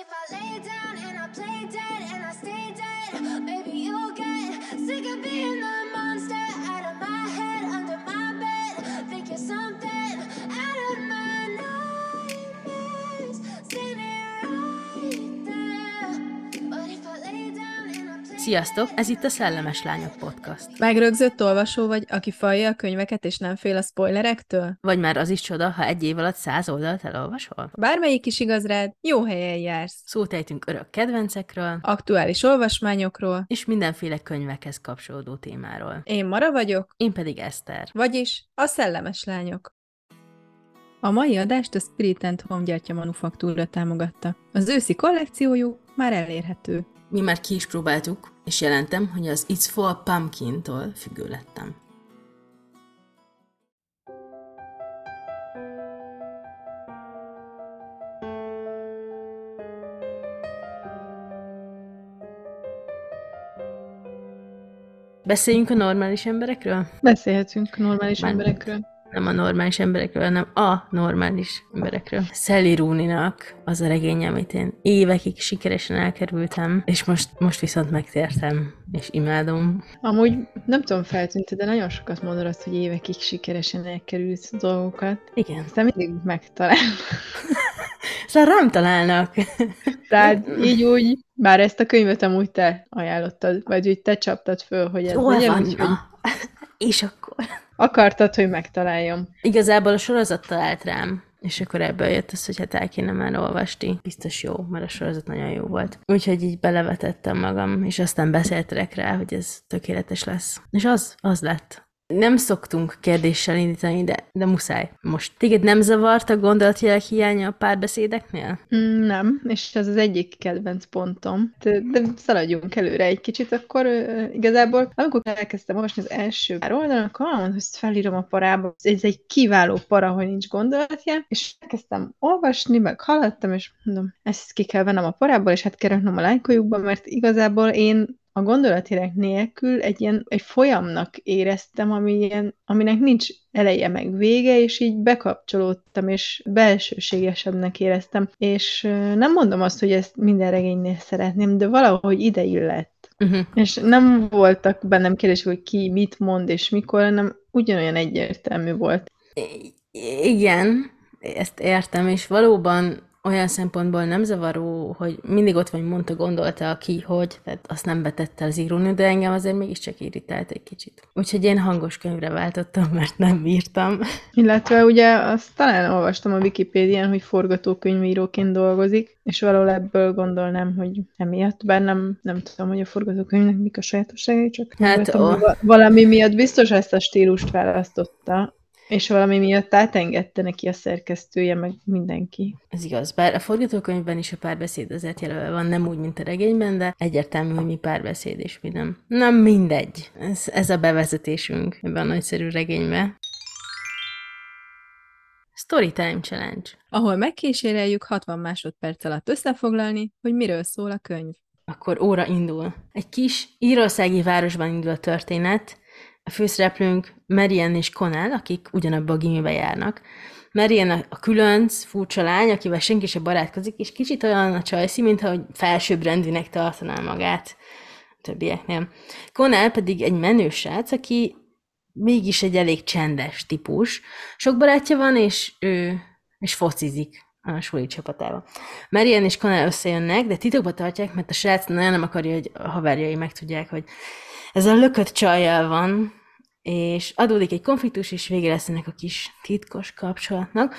if I lay down and I play dead and I stay dead, maybe you'll get sick of being the Sziasztok, ez itt a Szellemes Lányok Podcast. Megrögzött olvasó vagy, aki falja a könyveket és nem fél a spoilerektől? Vagy már az is csoda, ha egy év alatt száz oldalt elolvasol? Bármelyik is igaz rád, jó helyen jársz. Szót ejtünk örök kedvencekről, Aktuális olvasmányokról. és mindenféle könyvekhez kapcsolódó témáról. Én Mara vagyok, Én pedig Eszter. vagyis a szellemes lányok. A mai adást a Spirit and Home gyártya manufaktúra támogatta. Az őszi kollekciójuk már elérhető. Mi már ki is próbáltuk, és jelentem, hogy az It's for Pumpkin-tól függő lettem. Beszéljünk a normális emberekről? Beszélhetünk normális Már- emberekről. Nem a normális emberekről, hanem a normális emberekről. Sally Rooney-nak az a regény, amit én évekig sikeresen elkerültem, és most, most viszont megtértem, és imádom. Amúgy nem tudom feltűnt, de nagyon sokat mondod azt, hogy évekig sikeresen elkerült dolgokat. Igen. Aztán mindig megtalál. Szóval rám találnak. Tehát így úgy, bár ezt a könyvet amúgy te ajánlottad, vagy úgy te csaptad föl, hogy ez Jól legyen, van. úgyhogy na. És akkor... akartad, hogy megtaláljam. Igazából a sorozat talált rám, és akkor ebből jött az, hogy hát el kéne már olvasni. Biztos jó, mert a sorozat nagyon jó volt. Úgyhogy így belevetettem magam, és aztán beszéltek rá, hogy ez tökéletes lesz. És az, az lett. Nem szoktunk kérdéssel indítani, de, de muszáj. Most téged nem zavart a gondolatjelek hiánya a párbeszédeknél? Mm, Nem, és ez az egyik kedvenc pontom. De, de szaladjunk előre egy kicsit, akkor ö, igazából, amikor elkezdtem olvasni az első pár oldalon, akkor hogy ezt felírom a parába. Ez egy kiváló para, hogy nincs gondolatjel, és elkezdtem olvasni, meg haladtam, és mondom, ezt ki kell vennem a parából, és hát kell a lánykójukba, mert igazából én a gondolatjelek nélkül egy ilyen egy folyamnak éreztem, ami ilyen, aminek nincs eleje meg vége, és így bekapcsolódtam, és belsőségesebbnek éreztem. És nem mondom azt, hogy ezt minden regénynél szeretném, de valahogy ide illett. Uh-huh. És nem voltak bennem kérdések, hogy ki mit mond és mikor, hanem ugyanolyan egyértelmű volt. I- igen, ezt értem, és valóban olyan szempontból nem zavaró, hogy mindig ott vagy, mondta, gondolta ki, hogy, tehát azt nem betette az írónő, de engem azért mégiscsak irritált egy kicsit. Úgyhogy én hangos könyvre váltottam, mert nem bírtam. Illetve ugye azt talán olvastam a Wikipédián, hogy forgatókönyvíróként dolgozik, és valahol ebből gondolnám, hogy emiatt, bár nem, nem tudom, hogy a forgatókönyvnek mik a sajátosságai, csak Hát, ó. valami miatt biztos ezt a stílust választotta, és valami miatt átengedte neki a szerkesztője, meg mindenki. Ez igaz, bár a forgatókönyvben is a párbeszéd azért jelölve van, nem úgy, mint a regényben, de egyértelmű, hogy mi párbeszéd és mi nem. Na mindegy, ez, ez a bevezetésünk ebben a nagyszerű regénybe. Storytime Challenge. Ahol megkíséreljük 60 másodperc alatt összefoglalni, hogy miről szól a könyv. Akkor óra indul. Egy kis írországi városban indul a történet. A főszereplőnk Marian és Conal, akik ugyanabba a gimibe járnak. Marian a, különc, furcsa lány, akivel senki sem barátkozik, és kicsit olyan a csajszi, mintha felsőbbrendűnek tartaná magát a többieknél. Conal pedig egy menő srác, aki mégis egy elég csendes típus. Sok barátja van, és ő és focizik a suli csapatával. Marian és Conal összejönnek, de titokba tartják, mert a srác nagyon nem akarja, hogy a haverjai megtudják, hogy ez a lökött csajjal van, és adódik egy konfliktus, és vége lesz ennek a kis titkos kapcsolatnak.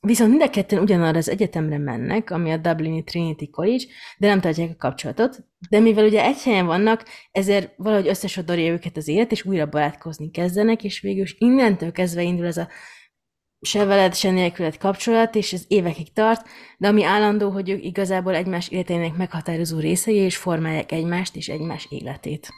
Viszont mind a ketten ugyanarra az egyetemre mennek, ami a Dublini Trinity College, de nem tartják a kapcsolatot. De mivel ugye egy helyen vannak, ezért valahogy összesodorja őket az élet, és újra barátkozni kezdenek, és végül is innentől kezdve indul ez a se veled, se nélküled kapcsolat, és ez évekig tart, de ami állandó, hogy ők igazából egymás életének meghatározó részei, és formálják egymást és egymás életét.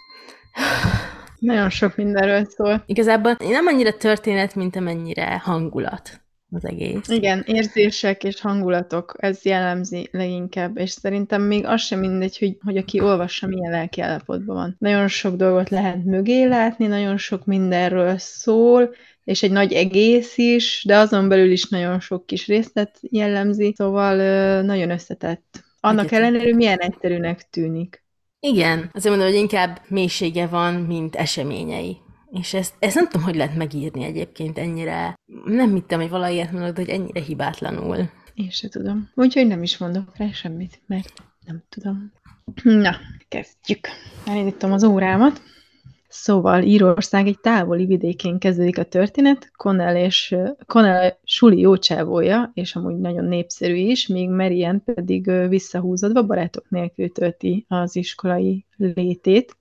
Nagyon sok mindenről szól. Igazából nem annyira történet, mint amennyire hangulat az egész. Igen, érzések és hangulatok, ez jellemzi leginkább, és szerintem még az sem mindegy, hogy, hogy aki olvassa, milyen lelki állapotban van. Nagyon sok dolgot lehet mögé látni, nagyon sok mindenről szól, és egy nagy egész is, de azon belül is nagyon sok kis részlet jellemzi, szóval nagyon összetett. Annak ellenére, milyen egyszerűnek tűnik. Igen, azért mondom, hogy inkább mélysége van, mint eseményei. És ezt, ezt nem tudom, hogy lehet megírni egyébként ennyire. Nem hittem, hogy ilyet mondod, hogy ennyire hibátlanul. Én se tudom. Úgyhogy nem is mondok rá semmit, mert nem tudom. Na, kezdjük. Elindítom az órámat. Szóval Írország egy távoli vidékén kezdődik a történet, Connell és Connell suli jócsávója, és amúgy nagyon népszerű is, míg Marian pedig visszahúzódva barátok nélkül tölti az iskolai létét.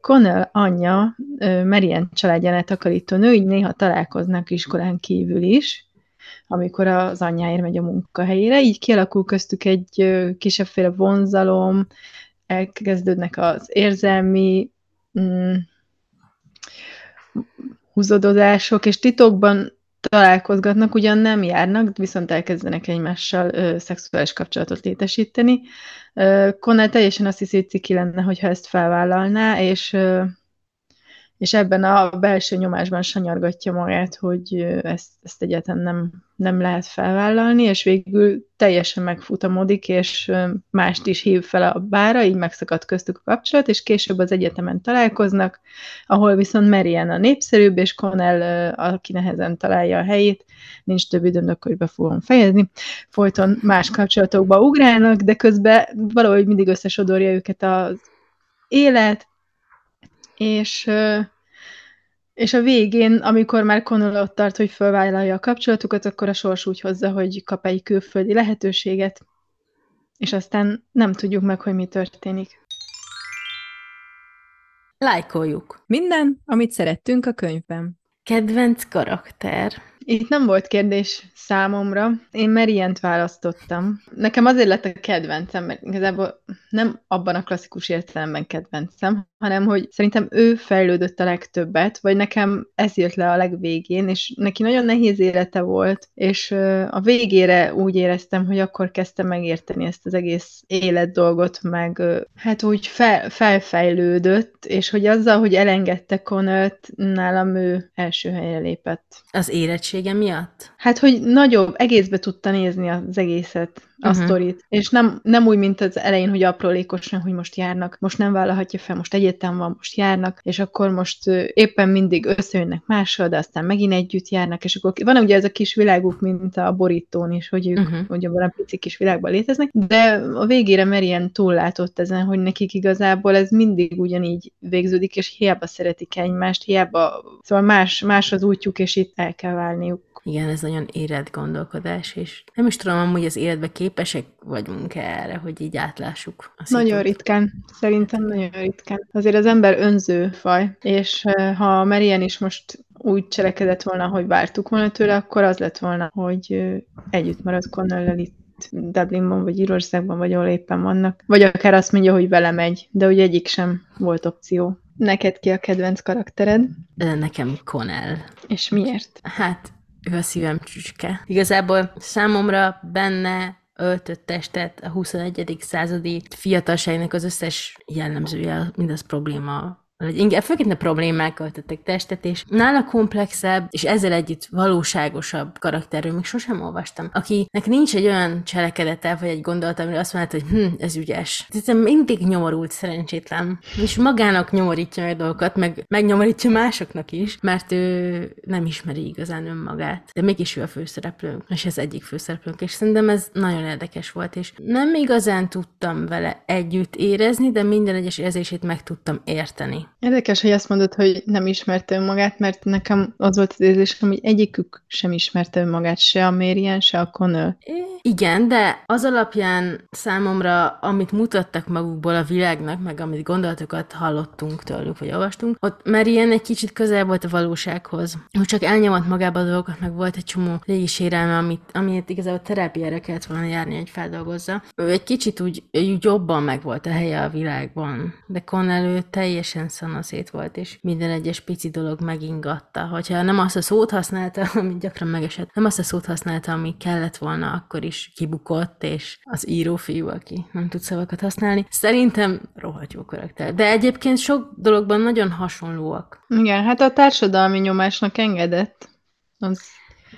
Connell anyja, Marian családjánál takarító nő, így néha találkoznak iskolán kívül is, amikor az anyjáért megy a munkahelyére, így kialakul köztük egy kisebbféle vonzalom, elkezdődnek az érzelmi mm, húzódozások, és titokban találkozgatnak, ugyan nem járnak, viszont elkezdenek egymással ö, szexuális kapcsolatot létesíteni. Ö, teljesen azt hiszi, hogy ciki lenne, hogyha ezt felvállalná, és, ö, és ebben a belső nyomásban sanyargatja magát, hogy ezt, ezt egyáltalán nem, nem lehet felvállalni, és végül teljesen megfutamodik, és mást is hív fel a bára, így megszakadt köztük a kapcsolat, és később az egyetemen találkoznak, ahol viszont Marian a népszerűbb, és Connell, aki nehezen találja a helyét, nincs több időm, hogy be fogom fejezni, folyton más kapcsolatokba ugrálnak, de közben valahogy mindig összesodorja őket az élet, és, és a végén, amikor már Connell ott tart, hogy felvállalja a kapcsolatukat, akkor a sors úgy hozza, hogy kap egy külföldi lehetőséget, és aztán nem tudjuk meg, hogy mi történik. Lájkoljuk. Minden, amit szerettünk a könyvben. Kedvenc karakter. Itt nem volt kérdés számomra. Én Merient választottam. Nekem azért lett a kedvencem, mert igazából nem abban a klasszikus értelemben kedvencem, hanem hogy szerintem ő fejlődött a legtöbbet, vagy nekem ez jött le a legvégén, és neki nagyon nehéz élete volt, és a végére úgy éreztem, hogy akkor kezdtem megérteni ezt az egész élet dolgot, meg hát úgy fel, felfejlődött, és hogy azzal, hogy elengedte Connellt, nálam ő első helyre lépett. Az érettsége miatt? Hát, hogy nagyobb, egészbe tudta nézni az egészet, a uh-huh. sztorit. És nem, nem úgy, mint az elején, hogy aprólékosan, hogy most járnak, most nem vállalhatja fel, most egyetem van, most járnak, és akkor most éppen mindig összejönnek mással, de aztán megint együtt járnak, és akkor van ugye ez a kis világuk, mint a borítón is, hogy ők uh-huh. ugye a pici kis világban léteznek, de a végére Marian túllátott ezen, hogy nekik igazából ez mindig ugyanígy végződik, és hiába szeretik egymást, hiába, szóval más, más az útjuk, és itt el kell válniuk. Igen, ez nagyon érett gondolkodás, és nem is tudom, amúgy az életben képesek vagyunk erre, hogy így átlássuk. A Nagyon szitut. ritkán, szerintem nagyon ritkán. Azért az ember önző faj, és eh, ha Marian is most úgy cselekedett volna, hogy vártuk volna tőle, akkor az lett volna, hogy eh, együtt marad Connell itt Dublinban, vagy Írországban, vagy ahol éppen vannak. Vagy akár azt mondja, hogy vele megy, de ugye egyik sem volt opció. Neked ki a kedvenc karaktered, Nekem Connell. és miért? Hát, ő a szívem csücske. Igazából számomra benne öltött testet a 21. századi fiatalságnak az összes jellemzője, mindaz probléma, vagy inkább főként a problémák öltöttek testet, és nála komplexebb, és ezzel együtt valóságosabb karakterről még sosem olvastam, akinek nincs egy olyan cselekedete, vagy egy gondolata, amire azt mondhat, hogy hm, ez ügyes. Tehát mindig nyomorult, szerencsétlen. És magának nyomorítja meg dolgokat, meg megnyomorítja másoknak is, mert ő nem ismeri igazán önmagát. De mégis ő a főszereplőnk, és ez egyik főszereplőnk, és szerintem ez nagyon érdekes volt, és nem igazán tudtam vele együtt érezni, de minden egyes érzését meg tudtam érteni. Érdekes, hogy azt mondod, hogy nem ismerte önmagát, mert nekem az volt az érzésem, hogy egyikük sem ismerte önmagát, se a Marian, se a Connell. Igen, de az alapján számomra, amit mutattak magukból a világnak, meg amit gondolatokat hallottunk tőlük, vagy olvastunk, ott már ilyen egy kicsit közel volt a valósághoz. Hogy csak elnyomott magába a dolgokat, meg volt egy csomó régi sérelme, amit, amit igazából terápiára kellett volna járni, hogy feldolgozza. Ő egy kicsit úgy, úgy jobban meg volt a helye a világban, de Connell ő teljesen szanaszét volt, és minden egyes pici dolog megingatta. Hogyha nem azt a szót használta, amit gyakran megesett, nem azt a szót használta, ami kellett volna, akkor is kibukott, és az írófiú, aki nem tud szavakat használni. Szerintem rohadt jó karakter. De egyébként sok dologban nagyon hasonlóak. Igen, hát a társadalmi nyomásnak engedett. Az,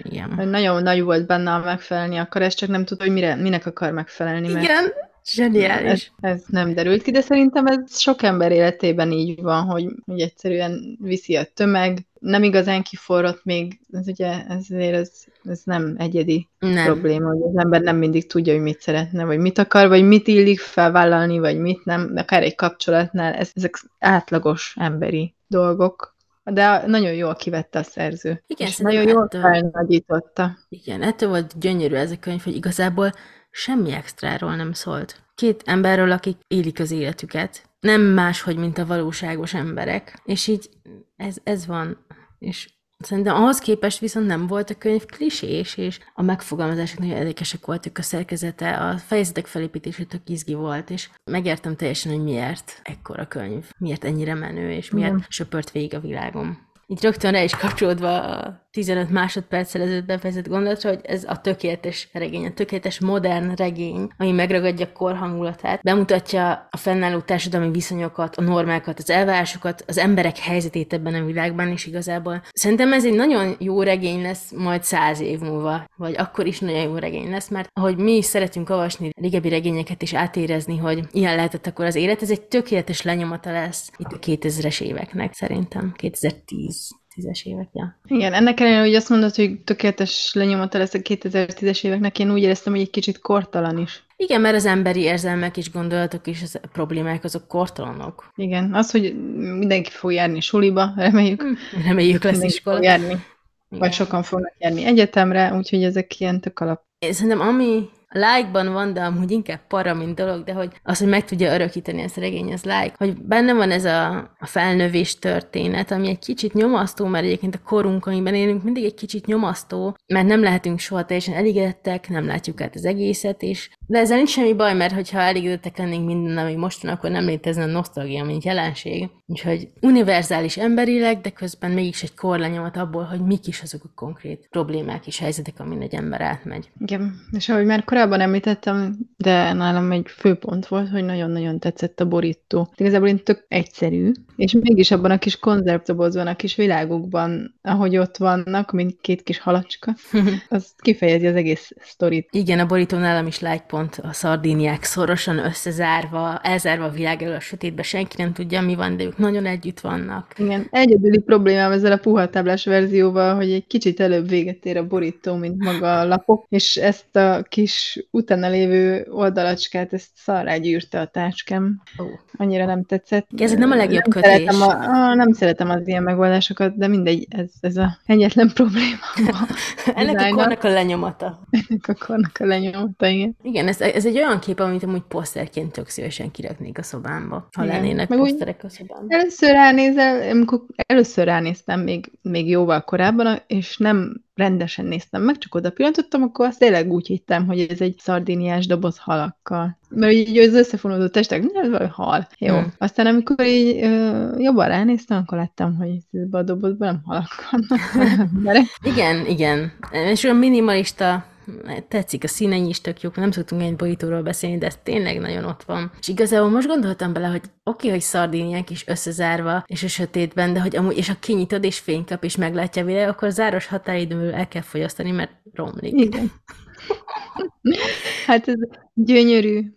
Igen. Nagyon nagy volt benne a megfelelni akarás, csak nem tudta, hogy mire, minek akar megfelelni. Mert Igen, zseniális. Ez, ez nem derült ki, de szerintem ez sok ember életében így van, hogy, hogy egyszerűen viszi a tömeg, nem igazán kiforrott még, ez ugye ezért ez, ez nem egyedi Nem. probléma, hogy az ember nem mindig tudja, hogy mit szeretne, vagy mit akar, vagy mit illik felvállalni, vagy mit nem, akár egy kapcsolatnál, ez, ezek átlagos emberi dolgok, de nagyon jól kivette a szerző. Igen, és nagyon jól ettől- felnagyította. Igen, ettől volt gyönyörű ez a könyv, hogy igazából semmi extráról nem szólt. Két emberről, akik élik az életüket, nem máshogy, mint a valóságos emberek, és így ez, ez van. És szerintem ahhoz képest viszont nem volt a könyv klisés, és a megfogalmazások nagyon érdekesek voltak, a szerkezete, a fejezetek felépítése tök izgi volt, és megértem teljesen, hogy miért ekkora könyv, miért ennyire menő, és miért Igen. söpört végig a világom. Így rögtön rá is kapcsolódva a 15 másodperccel ezelőtt befejezett gondolatra, hogy ez a tökéletes regény, a tökéletes modern regény, ami megragadja a kor hangulatát, bemutatja a fennálló társadalmi viszonyokat, a normákat, az elvárásokat, az emberek helyzetét ebben a világban, és igazából. Szerintem ez egy nagyon jó regény lesz majd száz év múlva, vagy akkor is nagyon jó regény lesz, mert ahogy mi is szeretünk olvasni régebbi regényeket és átérezni, hogy ilyen lehetett akkor az élet, ez egy tökéletes lenyomata lesz itt a 2000-es éveknek szerintem, 2010 10-es évek, ja. Igen, ennek ellenére, hogy azt mondod, hogy tökéletes lenyomata lesz a 2010-es éveknek, én úgy éreztem, hogy egy kicsit kortalan is. Igen, mert az emberi érzelmek és gondolatok és az problémák azok kortalanok. Igen, az, hogy mindenki fog járni suliba, reméljük. Reméljük lesz iskola. fog járni, Igen. vagy sokan fognak járni egyetemre, úgyhogy ezek ilyen tök alap. Én Szerintem ami like-ban van, de amúgy inkább para, mint dolog, de hogy az, hogy meg tudja örökíteni ezt a regény, az like. Hogy benne van ez a, a felnövés történet, ami egy kicsit nyomasztó, mert egyébként a korunk, amiben élünk, mindig egy kicsit nyomasztó, mert nem lehetünk soha teljesen elégedettek, nem látjuk át az egészet, és de ezzel nincs semmi baj, mert hogyha elégedettek lennénk minden, ami most akkor nem létezne a nosztalgia, mint jelenség. Úgyhogy univerzális emberileg, de közben mégis egy korlenyomat abból, hogy mik is azok a konkrét problémák és helyzetek, amin egy ember átmegy. Igen, és ahogy már korábban említettem, de nálam egy főpont volt, hogy nagyon-nagyon tetszett a borító. Igazából én tök egyszerű, és mégis abban a kis konzervdobozban, a kis világukban, ahogy ott vannak, mint két kis halacska, az kifejezi az egész sztorit. Igen, a borító nálam is like pont a szardíniák szorosan összezárva, elzárva a világ elől a sötétbe, senki nem tudja, mi van, de ők nagyon együtt vannak. Igen, egyedüli problémám ezzel a puha táblás verzióval, hogy egy kicsit előbb véget ér a borító, mint maga a lapok, és ezt a kis utána lévő oldalacskát, ezt szarrá gyűrte a táskám. Annyira nem tetszett. Ez nem a legjobb nem kötés. Szeretem a, ah, nem szeretem az ilyen megoldásokat, de mindegy, ez, ez a egyetlen probléma. Ennek a kornak a lenyomata. Ennek a kornak a lenyomata, igen. Igen, ez, ez egy olyan kép, amit amúgy poszterként tök szívesen kiraknék a szobámba, ha Igen. lennének Meg úgy- poszterek a szobámban. Először ránézel, amikor először ránéztem még, még jóval korábban, és nem rendesen néztem meg, csak oda pillantottam, akkor azt tényleg úgy hittem, hogy ez egy szardiniás doboz halakkal. Mert így az összefonódó testek, nem, vagy hal. Jó. Hmm. Aztán amikor így ö, jobban ránéztem, akkor láttam, hogy ebben a dobozban nem halak vannak. Igen, igen. És olyan minimalista, tetszik, a színei is tök jók, nem szoktunk egy borítóról beszélni, de ez tényleg nagyon ott van. És igazából most gondoltam bele, hogy oké, okay, hogy szardíniák is összezárva, és a sötétben, de hogy amúgy, és ha kinyitod, és fénykap, és meglátja a világ, akkor záros határidőből el kell fogyasztani, mert romlik. Igen. Hát ez gyönyörű,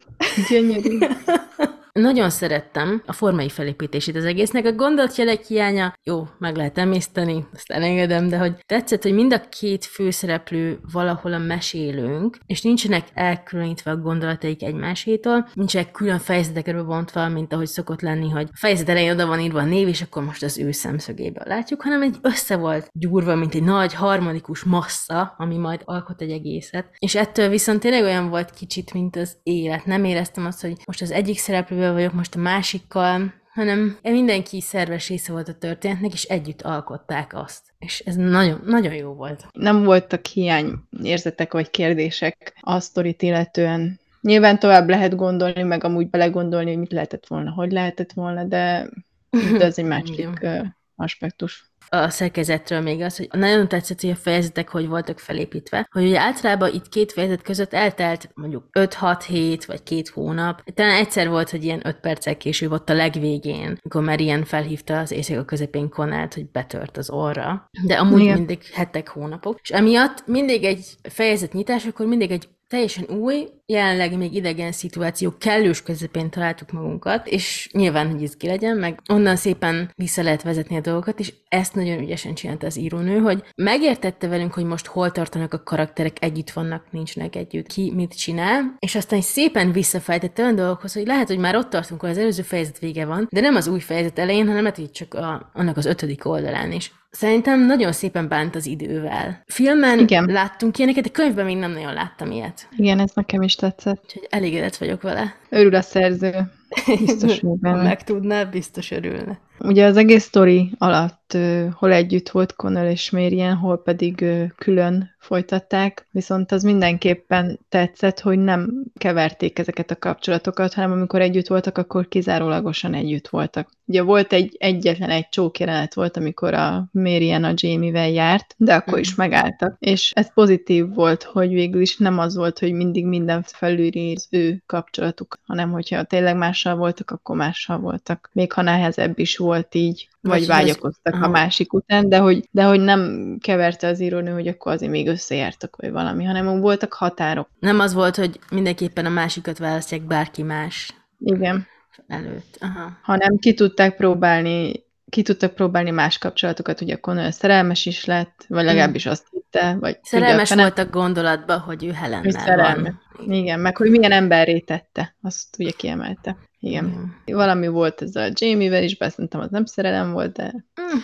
gyönyörű. Nagyon szerettem a formai felépítését az egésznek. A gondolatjelek hiánya, jó, meg lehet emészteni, azt elengedem, de hogy tetszett, hogy mind a két főszereplő valahol a mesélőnk, és nincsenek elkülönítve a gondolataik egymásétól, nincsenek külön fejezetekre bontva, mint ahogy szokott lenni, hogy a fejezet elején oda van írva a név, és akkor most az ő szemszögéből látjuk, hanem egy össze volt gyúrva, mint egy nagy harmonikus massza, ami majd alkot egy egészet. És ettől viszont tényleg olyan volt kicsit, mint az élet. Nem éreztem azt, hogy most az egyik szereplővel vagyok, most a másikkal, hanem mindenki szerves része volt a történetnek, és együtt alkották azt. És ez nagyon, nagyon jó volt. nem voltak hiány érzetek vagy kérdések a sztorit illetően. Nyilván tovább lehet gondolni, meg amúgy belegondolni, hogy mit lehetett volna, hogy lehetett volna, de, de ez egy másik, aspektus. A szerkezetről még az, hogy nagyon tetszett, hogy a fejezetek hogy voltak felépítve, hogy ugye általában itt két fejezet között eltelt mondjuk 5-6 hét, vagy két hónap. Talán egyszer volt, hogy ilyen 5 perccel később ott a legvégén, amikor már ilyen felhívta az éjszaka közepén Konát, hogy betört az orra. De amúgy Igen. mindig hetek, hónapok. És emiatt mindig egy fejezet nyitás, akkor mindig egy teljesen új, jelenleg még idegen szituáció kellős közepén találtuk magunkat, és nyilván, hogy izgi legyen, meg onnan szépen vissza lehet vezetni a dolgokat, és ezt nagyon ügyesen csinálta az írónő, hogy megértette velünk, hogy most hol tartanak a karakterek, együtt vannak, nincsnek együtt, ki mit csinál, és aztán szépen visszafejtette olyan dolgokhoz, hogy lehet, hogy már ott tartunk, hogy az előző fejezet vége van, de nem az új fejezet elején, hanem lehet, hogy csak a, annak az ötödik oldalán is. Szerintem nagyon szépen bánt az idővel. Filmen Igen. láttunk ilyeneket, de könyvben még nem nagyon láttam ilyet. Igen, ez nekem is tetszett. Úgyhogy elégedett vagyok vele. Örül a szerző. Biztos Ha benne. megtudná, biztos örülne. Ugye az egész sztori alatt ö, hol együtt volt Connell és Marian, hol pedig külön folytatták, viszont az mindenképpen tetszett, hogy nem keverték ezeket a kapcsolatokat, hanem amikor együtt voltak, akkor kizárólagosan együtt voltak. Ugye volt egy egyetlen egy csók jelenet volt, amikor a Marian a Jamie-vel járt, de akkor is megálltak. És ez pozitív volt, hogy végül is nem az volt, hogy mindig minden felülíri az ő kapcsolatuk, hanem hogyha tényleg mással voltak, akkor mással voltak. Még ha nehezebb is volt így, Vagy hogy vágyakoztak az- a másik után, de hogy, de hogy nem keverte az írónő, hogy akkor azért még összejártak, vagy valami, hanem voltak határok. Nem az volt, hogy mindenképpen a másikat választják bárki más Igen. előtt. Aha. Hanem ki tudták próbálni ki tudtak próbálni más kapcsolatokat, ugye Connell szerelmes is lett, vagy legalábbis azt hitte, vagy Szerelmes tudja, volt a gondolatba, hogy ő hogy Helennel szerelme. van. Igen, meg hogy milyen emberré tette, azt ugye kiemelte. Igen. Igen. Valami volt ez a Jamie-vel is, bár szerintem az nem szerelem volt, de Mm.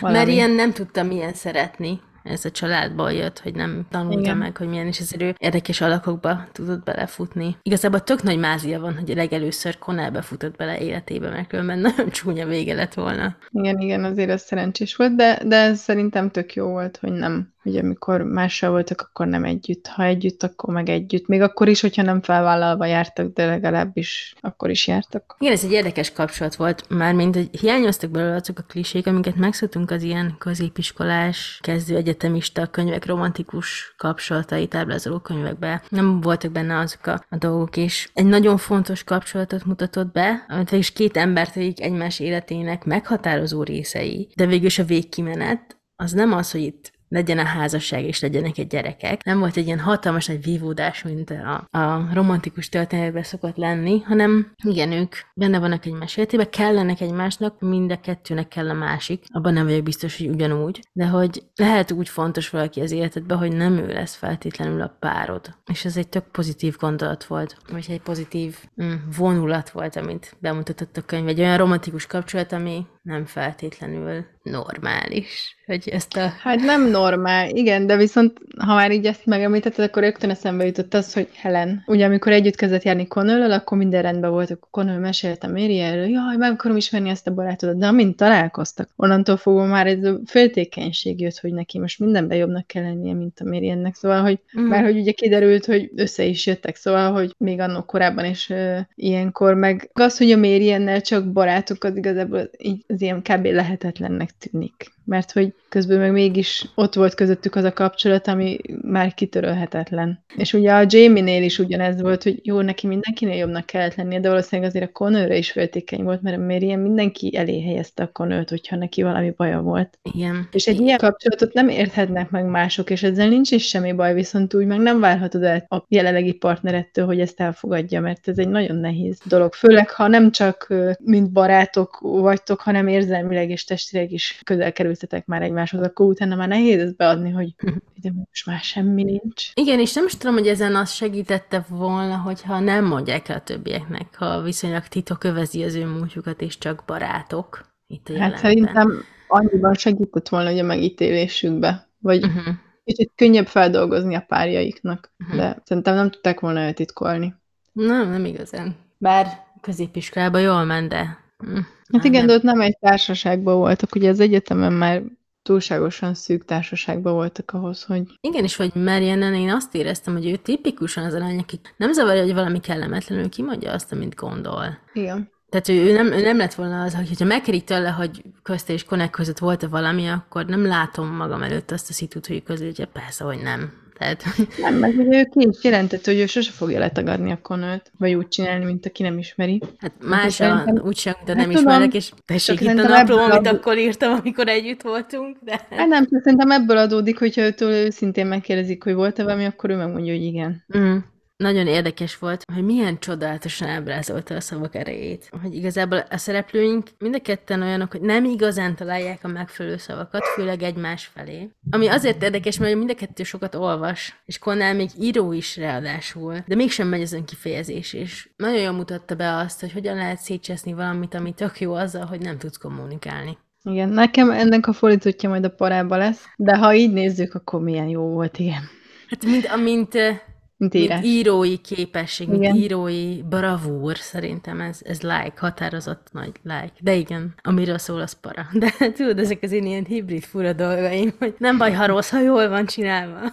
valami. Mert ilyen nem tudta milyen szeretni. Ez a családból jött, hogy nem tanulta Igen. meg, hogy milyen, és ezért ő érdekes alakokba tudott belefutni. Igazából tök nagy mázia van, hogy legelőször Connellbe futott bele életébe, mert különben nagyon csúnya vége lett volna. Igen, igen, azért ez szerencsés volt, de, de szerintem tök jó volt, hogy nem, hogy amikor mással voltak, akkor nem együtt. Ha együtt, akkor meg együtt. Még akkor is, hogyha nem felvállalva jártak, de legalábbis akkor is jártak. Igen, ez egy érdekes kapcsolat volt, mármint, hogy hiányoztak belőle azok a klisék, amiket megszoktunk az ilyen középiskolás, kezdő egyetemista könyvek, romantikus kapcsolatai táblázoló könyvekben. Nem voltak benne azok a, a dolgok, és egy nagyon fontos kapcsolatot mutatott be, amit is két embert, egymás életének meghatározó részei, de végül is a végkimenet, az nem az, hogy itt legyen a házasság, és legyenek egy gyerekek. Nem volt egy ilyen hatalmas nagy vívódás, mint a, a romantikus történetben szokott lenni, hanem igen, ők benne vannak egymás életében, kellenek egymásnak, mind a kettőnek kell a másik. Abban nem vagyok biztos, hogy ugyanúgy, de hogy lehet úgy fontos valaki az életedben, hogy nem ő lesz feltétlenül a párod. És ez egy tök pozitív gondolat volt, vagy egy pozitív mm, vonulat volt, amit bemutatott a könyv. Egy olyan romantikus kapcsolat, ami nem feltétlenül normális. Hogy ezt a Hát nem normál, igen, de viszont ha már így ezt megemlítetted, akkor rögtön eszembe jutott az, hogy Helen. Ugye amikor együtt kezdett járni connell akkor minden rendben volt, akkor Connell mesélte Mary erről, jaj, meg akarom ismerni ezt a barátodat, de amint találkoztak, onnantól fogva már ez a féltékenység jött, hogy neki most mindenben jobbnak kell lennie, mint a Mariannek. Szóval, hogy Mm. Már hogy ugye kiderült, hogy össze is jöttek, szóval, hogy még annak korábban is uh, ilyenkor, meg az, hogy a Mariannel csak barátok, az igazából így az ilyen kb. lehetetlennek tűnik. Mert hogy közben meg mégis ott volt közöttük az a kapcsolat, ami már kitörölhetetlen. És ugye a Jamie-nél is ugyanez volt, hogy jó, neki mindenkinél jobbnak kellett lennie, de valószínűleg azért a Connor is féltékeny volt, mert a Marian mindenki elé helyezte a Connor-t, hogyha neki valami baja volt. Igen. És egy ilyen kapcsolatot nem érthetnek meg mások, és ezzel nincs is semmi baj, viszont úgy meg nem várhatod el a jelenlegi partnerettől, hogy ezt elfogadja, mert ez egy nagyon nehéz dolog. Főleg, ha nem csak mint barátok vagytok, hanem érzelmileg és testileg is közel kerültetek már egymáshoz, akkor utána már nehéz ezt beadni, hogy de most már semmi nincs. Igen, és nem is tudom, hogy ezen az segítette volna, hogyha nem mondják el a többieknek, ha viszonylag titok övezi az ő múltjukat, és csak barátok itt a Hát szerintem annyiban segített volna hogy a megítélésükbe, vagy Uh-huh. kicsit könnyebb feldolgozni a párjaiknak, Mhm. de szerintem nem tudták volna eltitkolni. Nem, nem igazán. Bár középiskolában jól ment, de... hm, Hát igen, de ott nem egy társaságban voltak, ugye az egyetemen már túlságosan szűk társaságban voltak ahhoz, hogy Igen, és vagy Marianen én azt éreztem, hogy ő tipikusan az a lány, aki nem zavarja, hogy valami kellemetlenül kimondja azt, amit gondol. igen. Tehát ő, ő, nem, ő nem lett volna az, hogyha megkérik tőle, hogy közte és Konek között volt-e valami, akkor nem látom magam előtt azt a szitut, hogy közül, hogy persze, hogy nem. Tehát... Nem, ugye ő ki is jelentette, hogy ő sose fogja letagadni a konölt, vagy úgy csinálni, mint aki nem ismeri. Hát más szerintem- a, úgy sem, de Hát nem tudom, ismerek, és tessék csak itt a napló, amit a- akkor írtam, amikor együtt voltunk, de... Hát nem, szerintem ebből adódik, hogyha őtől őszintén megkérdezik, hogy volt-e valami, akkor ő megmondja, hogy igen. Mm. Nagyon érdekes volt, hogy milyen csodálatosan ábrázolta a szavak erejét. Hogy igazából a szereplőink mind a ketten olyanok, hogy nem igazán találják a megfelelő szavakat, főleg egymás felé. Ami azért érdekes, mert mind a kettő sokat olvas, és Connell még író is ráadásul, de mégsem megy az önkifejezés, és nagyon jól mutatta be azt, hogy hogyan lehet szétcseszni valamit, ami tök jó azzal, hogy nem tudsz kommunikálni. Igen, nekem ennek a fordítottja majd a parába lesz, de ha így nézzük, akkor milyen jó volt, igen. Hát mint, amint Mint Mint írói képesség, mint Igen. írói bravúr, szerintem ez, ez like, határozott nagy like. De igen, amiről szól, az para. De tudod, ezek az én ilyen hibrid fura dolgaim, hogy nem baj, ha rossz, ha jól van csinálva.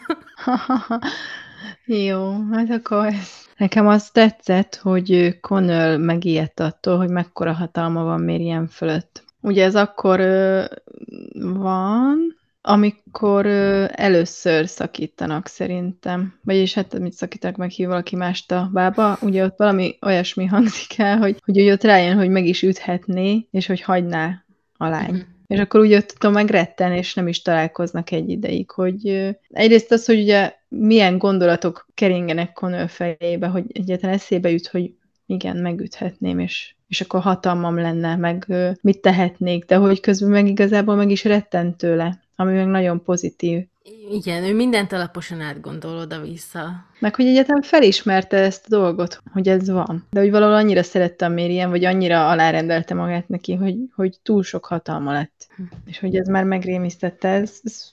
Jó, hát akkor. Nekem az tetszett, hogy Connell megijedt attól, hogy mekkora hatalma van Miriam fölött. Ugye ez akkor ö, van, amikor először szakítanak szerintem. Vagyis hát, amit szakítanak, meg hív valaki mást a bába, ugye ott valami olyasmi hangzik el, hogy, hogy ugye ott rájön, hogy meg is üthetné, és hogy hagyná a lány. Mhm. És akkor úgy ott tudom megretten, és nem is találkoznak egy ideig, hogy egyrészt az, hogy ugye milyen gondolatok keringenek Connell fejébe, hogy egyáltalán eszébe jut, hogy igen, megüthetném, és, és akkor hatalmam lenne, meg mit tehetnék, de hogy közben meg igazából meg is rettent tőle, ami meg nagyon pozitív. Igen, ő mindent alaposan átgondol oda-vissza. Meg hogy egyáltalán felismerte ezt a dolgot, hogy ez van. De hogy valahol annyira szerette a Mérien, vagy annyira alárendelte magát neki, hogy, hogy túl sok hatalma lett. És hogy ez már megrémisztette, ez, ez,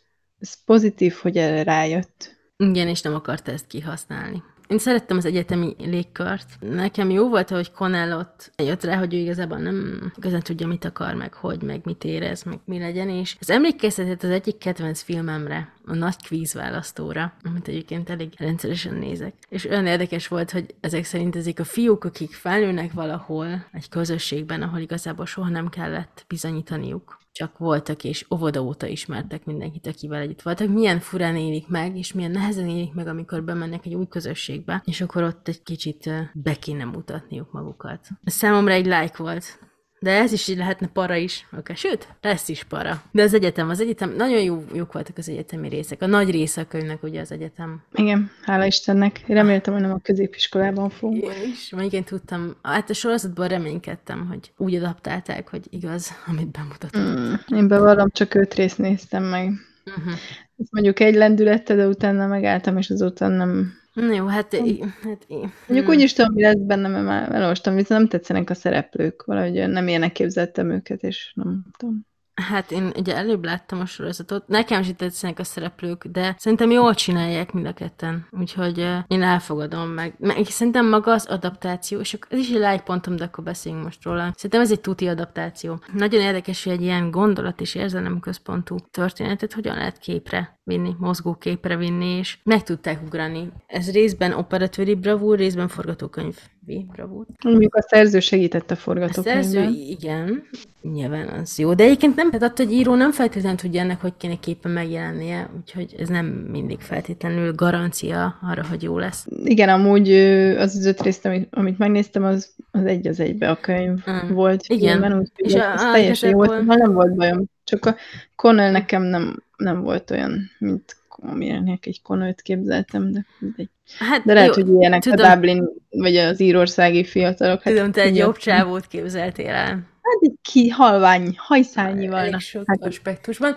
ez pozitív, hogy erre rájött. Igen, és nem akarta ezt kihasználni. Én szerettem az egyetemi légkört. Nekem jó volt, hogy Connell ott jött rá, hogy ő igazából nem igazán tudja, mit akar, meg hogy, meg mit érez, meg mi legyen, és ez emlékeztetett az egyik kedvenc filmemre, a nagy kvíz választóra, amit egyébként elég rendszeresen nézek. És olyan érdekes volt, hogy ezek szerint ezek a fiúk, akik felnőnek valahol egy közösségben, ahol igazából soha nem kellett bizonyítaniuk, csak voltak, és óvoda óta ismertek mindenkit, akivel együtt voltak. Milyen furán élik meg, és milyen nehezen élik meg, amikor bemennek egy új közösségbe, és akkor ott egy kicsit be kéne mutatniuk magukat. Számomra egy like volt. De ez is lehetne para is. Okay. Sőt, lesz is para. De az egyetem, az egyetem, nagyon jó, jók voltak az egyetemi részek. A nagy része a könyvnek ugye az egyetem. Igen, hála Istennek. Reméltem, hogy nem a középiskolában fogunk. Én is, mert igen, tudtam. Hát a sorozatban reménykedtem, hogy úgy adaptálták, hogy igaz, amit bemutatott. Mm, én bevallom, csak öt részt néztem meg. Uh-huh. Ez mondjuk egy lendülette, de utána megálltam, és azóta nem... Na jó, hát, hát í- Mondjuk úgy is tudom, mi lesz benne, mert már elolvastam, viszont nem tetszenek a szereplők. Valahogy nem ilyenek képzeltem őket, és nem tudom. Hát én ugye előbb láttam a sorozatot, nekem is tetszenek a szereplők, de szerintem jól csinálják mind a ketten, úgyhogy én elfogadom meg. meg. Szerintem maga az adaptáció, és ez is egy like pontom, de akkor beszéljünk most róla. Szerintem ez egy tuti adaptáció. Nagyon érdekes, hogy egy ilyen gondolat és érzelem központú történetet hogyan lehet képre vinni, mozgó képre vinni, és meg tudták ugrani. Ez részben operatőri bravúr, részben forgatókönyvi bravúr. Mondjuk a szerző segített a A forgatókönyvben. szerző, igen, nyilván az jó, de egyébként nem, tehát attól, hogy író nem feltétlenül tudja ennek, hogy kéne képen megjelennie, úgyhogy ez nem mindig feltétlenül garancia arra, hogy jó lesz. Igen, amúgy az az öt részt, amit, amit megnéztem, az, az egy az egybe a könyv Mm. volt Igen. filmben, úgyhogy És ez, a- ez a- teljesen jó volt, nem volt bajom. Csak a Connell nekem nem, nem volt olyan, mint amilyenek egy Connellt képzeltem, de mindegy. Hát De lehet, jó, hogy ilyenek tudom. a Dublin, vagy az írországi fiatalok. Hát tudom, te egy jobb csávót képzeltél el. Hát egy ki halvány, hajszálnyival. Elég na, sok hát, aspektusban.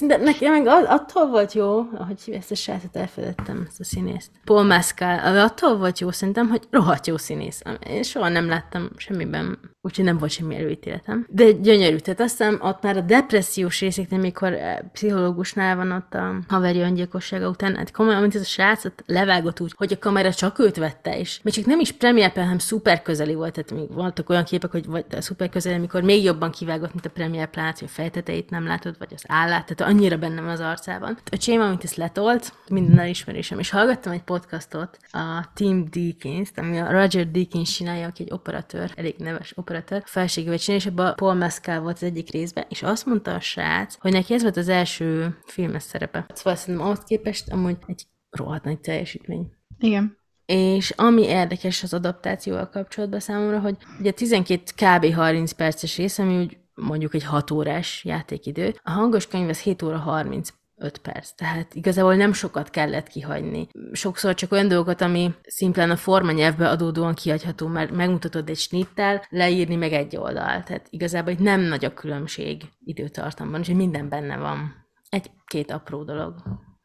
De nekem meg attól volt jó, ahogy hívja ezt a srácot, elfeledtem ezt a színészt. Paul Mescal, attól volt jó szerintem, hogy rohadt jó színész. Én soha nem láttam semmiben, úgyhogy nem volt semmi előítéletem. De gyönyörű. Tehát aztán ott már a depressziós részeknél, mikor eh, pszichológusnál van ott a haveri öngyilkossága után, hát komolyan, amit ez a srác ott levágott úgy, hogy a kamera csak őt vette, és még csak nem is premier hanem szuper közeli volt, tehát még voltak olyan képek, hogy vagy szuper közeli, amikor még jobban kivágott, mint a premier plát, hogy a fejteteit nem látod, vagy az állát, tehát annyira bennem az arcában. A csém, amit ezt letolt, minden elismerésem, és hallgattam egy podcastot, a Tim Deakins, ami a Roger Deakins csinálja, aki egy operatőr, elég neves operatőr, Operator felségével csinálni, és abban Paul Mescal volt az egyik részben, és azt mondta a srác, hogy neki ez volt az első filmes szerepe. Szóval szerintem ahhoz képest amúgy egy rohadt nagy teljesítmény. Igen. És ami érdekes az adaptációval kapcsolatban számomra, hogy ugye 12 kb. 30 perces rész, ami úgy mondjuk egy 6 órás játékidő, a hangos könyv az 7 óra 30 5 perc. Tehát igazából nem sokat kellett kihagyni. Sokszor csak olyan dolgokat, ami szimplán a formanyelvbe adódóan kihagyható, mert megmutatod egy snittel, leírni meg egy oldal. Tehát igazából itt nem nagy a különbség időtartamban, úgyhogy minden benne van. Egy-két apró dolog.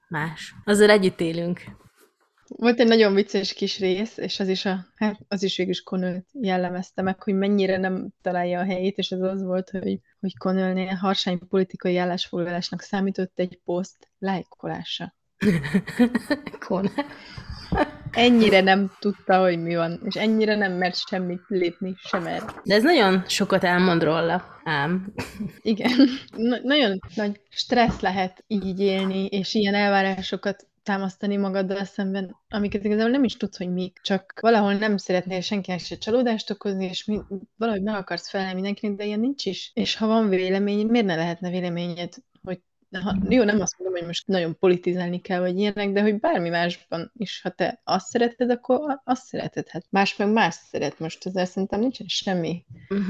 Más. Azzal együtt élünk. Volt egy nagyon vicces kis rész, és az is, a, hát az is végül is Conölt jellemezte meg, hogy mennyire nem találja a helyét, és ez az volt, hogy, hogy Conölnél harsány politikai állásfoglalásnak számított egy poszt lájkolása. Conel. Ennyire nem tudta, hogy mi van, és ennyire nem mert semmit lépni sem erre. De ez nagyon sokat elmond róla, ám. Igen, Na- nagyon nagy stressz lehet így élni, és ilyen elvárásokat támasztani magaddal szemben, amiket igazából nem is tudsz, hogy mik, csak valahol nem szeretnél senkinek se csalódást okozni, és mi, valahogy meg akarsz felelni mindenkinek, de ilyen nincs is. És ha van vélemény, miért ne lehetne véleményed, ha, jó, nem azt mondom, hogy most nagyon politizálni kell, vagy ilyenek, de hogy bármi másban is, ha te azt szereted, akkor azt szereted. Hát más meg más szeret most, ezzel szerintem nincsen semmi.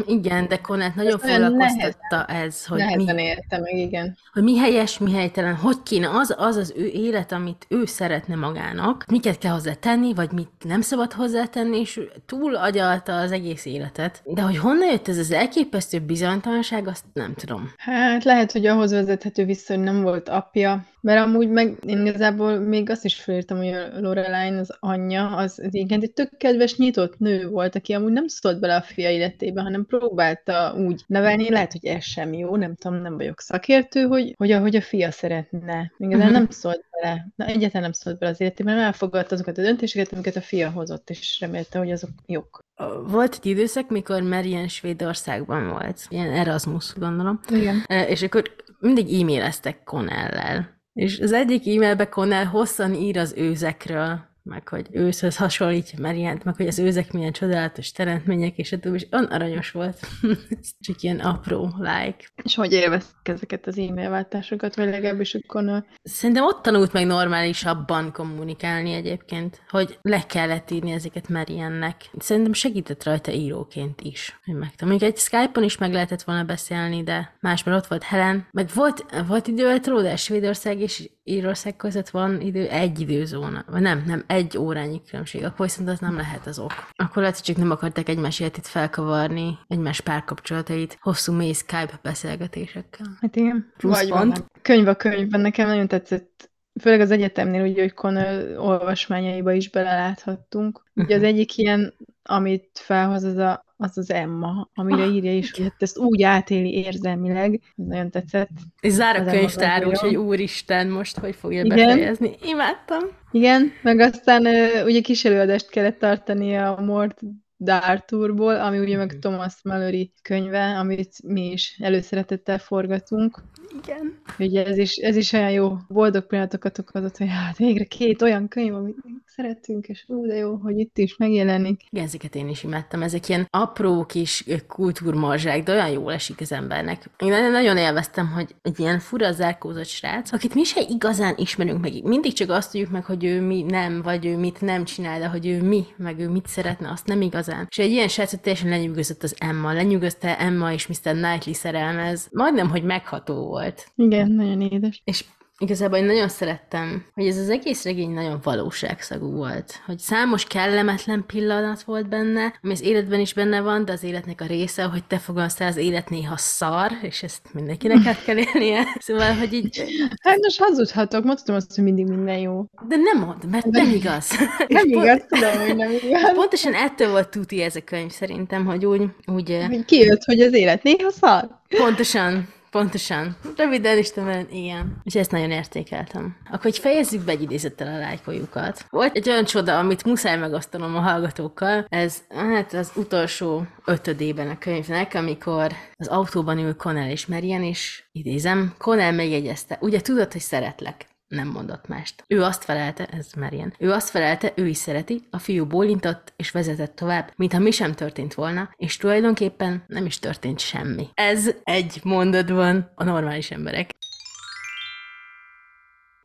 Igen, de Konát nagyon Ez foglalkoztatta ez, hogy mi, érte meg, igen. hogy mi helyes, mi helytelen, hogy kéne az, az az ő élet, amit ő szeretne magának, miket kell hozzá tenni, vagy mit nem szabad hozzátenni, és túl agyalta az egész életet. De hogy honnan jött ez az elképesztő bizonytalanság, azt nem tudom. Hát lehet, hogy ahhoz vezethető vissza, hogy nem volt apja, mert amúgy meg én igazából még azt is felírtam, hogy a Lorelaine, az anyja, az igen, egy tök kedves, nyitott nő volt, aki amúgy nem szólt bele a fia életébe, hanem próbálta úgy nevelni, lehet, hogy ez sem jó, nem tudom, nem vagyok szakértő, hogy, hogy ahogy a fia szeretne. Igazán Mhm. nem szólt bele, na, egyáltalán nem szólt bele az életében, hanem elfogadta azokat a döntéseket, amiket a fia hozott, és remélte, hogy azok jók. Volt egy időszak, mikor Marian Svédországban volt, ilyen Erasmus, gondolom, Igen. És akkor mindig e-maileztek Connell-lel. És az egyik e-mailbe Connell hosszan ír az őzekről, meg hogy őszhöz hasonlítja Mariant, meg hogy az őzek milyen csodálatos teremtmények, és többi, és olyan aranyos volt. Ez Csak ilyen apró like. És hogy élveztek ezeket az e-mail váltásokat, vagy legalábbis akkor Szerintem ott tanult meg normálisabban kommunikálni egyébként, hogy le kellett írni ezeket Mariannek. Szerintem segített rajta íróként is, hogy megtanul. Még egy Skype-on is meg lehetett volna beszélni, de másban ott volt Helen. Meg volt, volt idő eltolódás Svédország és Írország között van idő, egy időzóna. Vagy nem, nem, egy órányi különbség. Akkor viszont az nem lehet az ok. Akkor lehet, hogy csak nem akarták egymás életét felkavarni, egymás párkapcsolatait hosszú mély Skype beszélgetésekkel. Hát igen. Plusz Vagy pont. van. Könyv a könyvben nekem nagyon tetszett, főleg az egyetemnél, ugye, hogy Connell olvasmányaiba is beleláthattunk. Ugye az Mhm. egyik ilyen, amit felhoz, az a, az, az Emma, amire Ah, írja is, hogy hát ezt úgy átéli érzelmileg. Ez nagyon tetszett. És zár a könyvtár Emma úgy, hogy nagyon. úristen, most hogy fogja Igen. befejezni. Imádtam. Igen, meg aztán ugye kis előadást kellett tartani a Mort Darturból, ami ugye meg Thomas Mallory könyve, amit mi is előszeretettel forgatunk. Igen. Ugye ez is, ez is olyan jó boldog pillanatokat okozott, hogy hát végre két olyan könyv, amit szeretünk, és ú, de jó, hogy itt is megjelenik. Igen, ezeket én is imádtam. Ezek ilyen apró kis ö, kultúrmorzsák, de olyan jól esik az embernek. Én nagyon- élveztem, hogy egy ilyen fura zárkózott srác, akit mi se igazán ismerünk meg. Mindig csak azt tudjuk meg, hogy ő mi nem, vagy ő mit nem csinál, de hogy ő mi, meg ő mit szeretne, azt nem igazán. És egy ilyen srácot teljesen lenyűgözött az Emma. Lenyűgözte Emma és Mr. Knightley szerelmez. Majdnem, hogy megható volt. Igen, nagyon édes. És igazából én nagyon szerettem, hogy ez az egész regény nagyon valóságszagú volt. Hogy számos kellemetlen pillanat volt benne, ami az életben is benne van, de az életnek a része, hogy te fogalmaztál, az élet néha szar, és ezt mindenkinek át kell élnie. Szóval, hogy így, Hát most hazudhatok, mondhatom azt, hogy mindig minden jó. de nem mond, mert nem igaz. Nem És pont- igaz, tudom, hogy nem igaz. Pontosan ettől volt tuti ez a könyv szerintem, hogy úgy, úgy Hogy kijött, hogy az élet néha szar. Pontosan, pontosan. Röviden is tudom, igen. És ezt nagyon értékeltem. Akkor hogy fejezzük be egy idézettel a lájkoljukat. Volt egy olyan csoda, amit muszáj megosztanom a hallgatókkal. Ez hát az utolsó ötödében a könyvnek, amikor az autóban ül Connell és Marian, és idézem, Connell megjegyezte, ugye tudod, hogy szeretlek. Nem mondott mást. Ő azt felelte, ez Marian, ő azt felelte, ő is szereti, a fiú bólintott és vezetett tovább, mintha mi sem történt volna, és tulajdonképpen nem is történt semmi. Ez egy mondatban a normális emberek.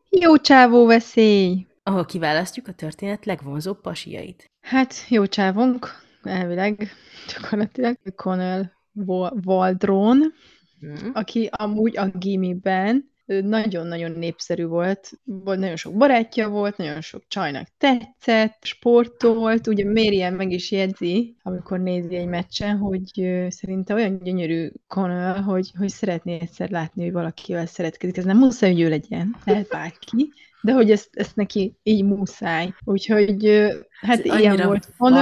Jó csávó veszély! ahol kiválasztjuk a történet legvonzóbb pasiait. Hát, jó csávunk, elvileg, gyakorlatilag Connell Waldron, Hmm. aki amúgy a gimiben nagyon-nagyon népszerű volt, volt, nagyon sok barátja volt, nagyon sok csajnak tetszett, sportolt, ugye Mérien meg is jegyzi, amikor nézi egy meccsen, hogy szerinte olyan gyönyörű Connell, hogy, hogy szeretné egyszer látni, hogy valakivel szeretkezik. Ez nem muszáj, hogy ő legyen, lehet bárki, de hogy ezt, ezt neki így muszáj. Úgyhogy hát Ez ilyen volt vad.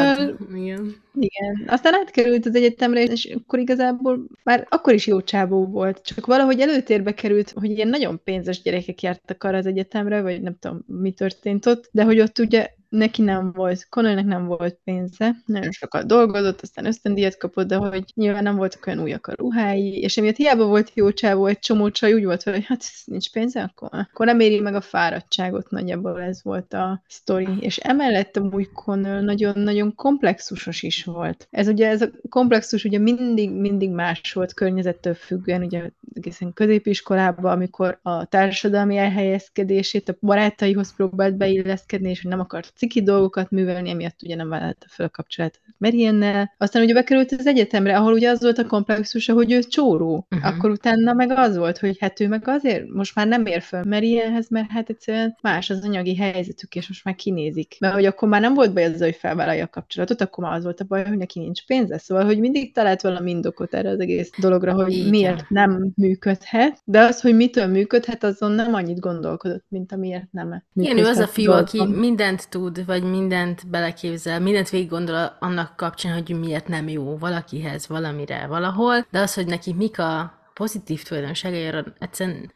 Igen. igen. Aztán átkerült az egyetemre, és akkor igazából már akkor is jó csábó volt. Csak valahogy előtérbe került, hogy ilyen nagyon pénzes gyerekek jártak arra az egyetemre, vagy nem tudom, mi történt ott, de hogy ott ugye neki nem volt, Connellnek nem volt pénze, nagyon sokat dolgozott, aztán ösztöndíjat kapott, de hogy nyilván nem voltak olyan újak a ruhái, és emiatt hiába volt jó csávó, egy csomó csaj úgy volt, hogy hát nincs pénze, akkor, akkor nem éri meg a fáradtságot, nagyjából ez volt a sztori. És emellett amúgy Connell nagyon-nagyon komplexusos is volt. Ez ugye, ez a komplexus ugye mindig, mindig más volt környezettől függően, ugye egészen középiskolában, amikor a társadalmi elhelyezkedését a barátaihoz próbált beilleszkedni, és hogy nem akart ciki dolgokat művelni, emiatt ugye nem vállalta fel a kapcsolatot Mariannel. Aztán ugye bekerült az egyetemre, ahol ugye az volt a komplexusa, hogy ő csóró. Mhm. Akkor utána meg az volt, hogy hát ő meg azért most már nem ér föl Marianhez, mert hát egyszerűen más az anyagi helyzetük, és most már kinézik. Mert hogy akkor már nem volt baj azzal, hogy felvállalja a kapcsolatot, akkor már az volt a baj, hogy neki nincs pénze. Szóval, hogy mindig talált valami indokot erre az egész dologra, hogy Igen. miért nem működhet, de az, hogy mitől működhet, azon nem annyit gondolkodott, mint amiért nem Igen, ő az a fiú, aki mindent tud, vagy mindent beleképzel, mindent végig gondol annak kapcsán, hogy miért nem jó valakihez, valamire, valahol, de az, hogy neki mik a pozitív tulajdonságai, arra egyszerűen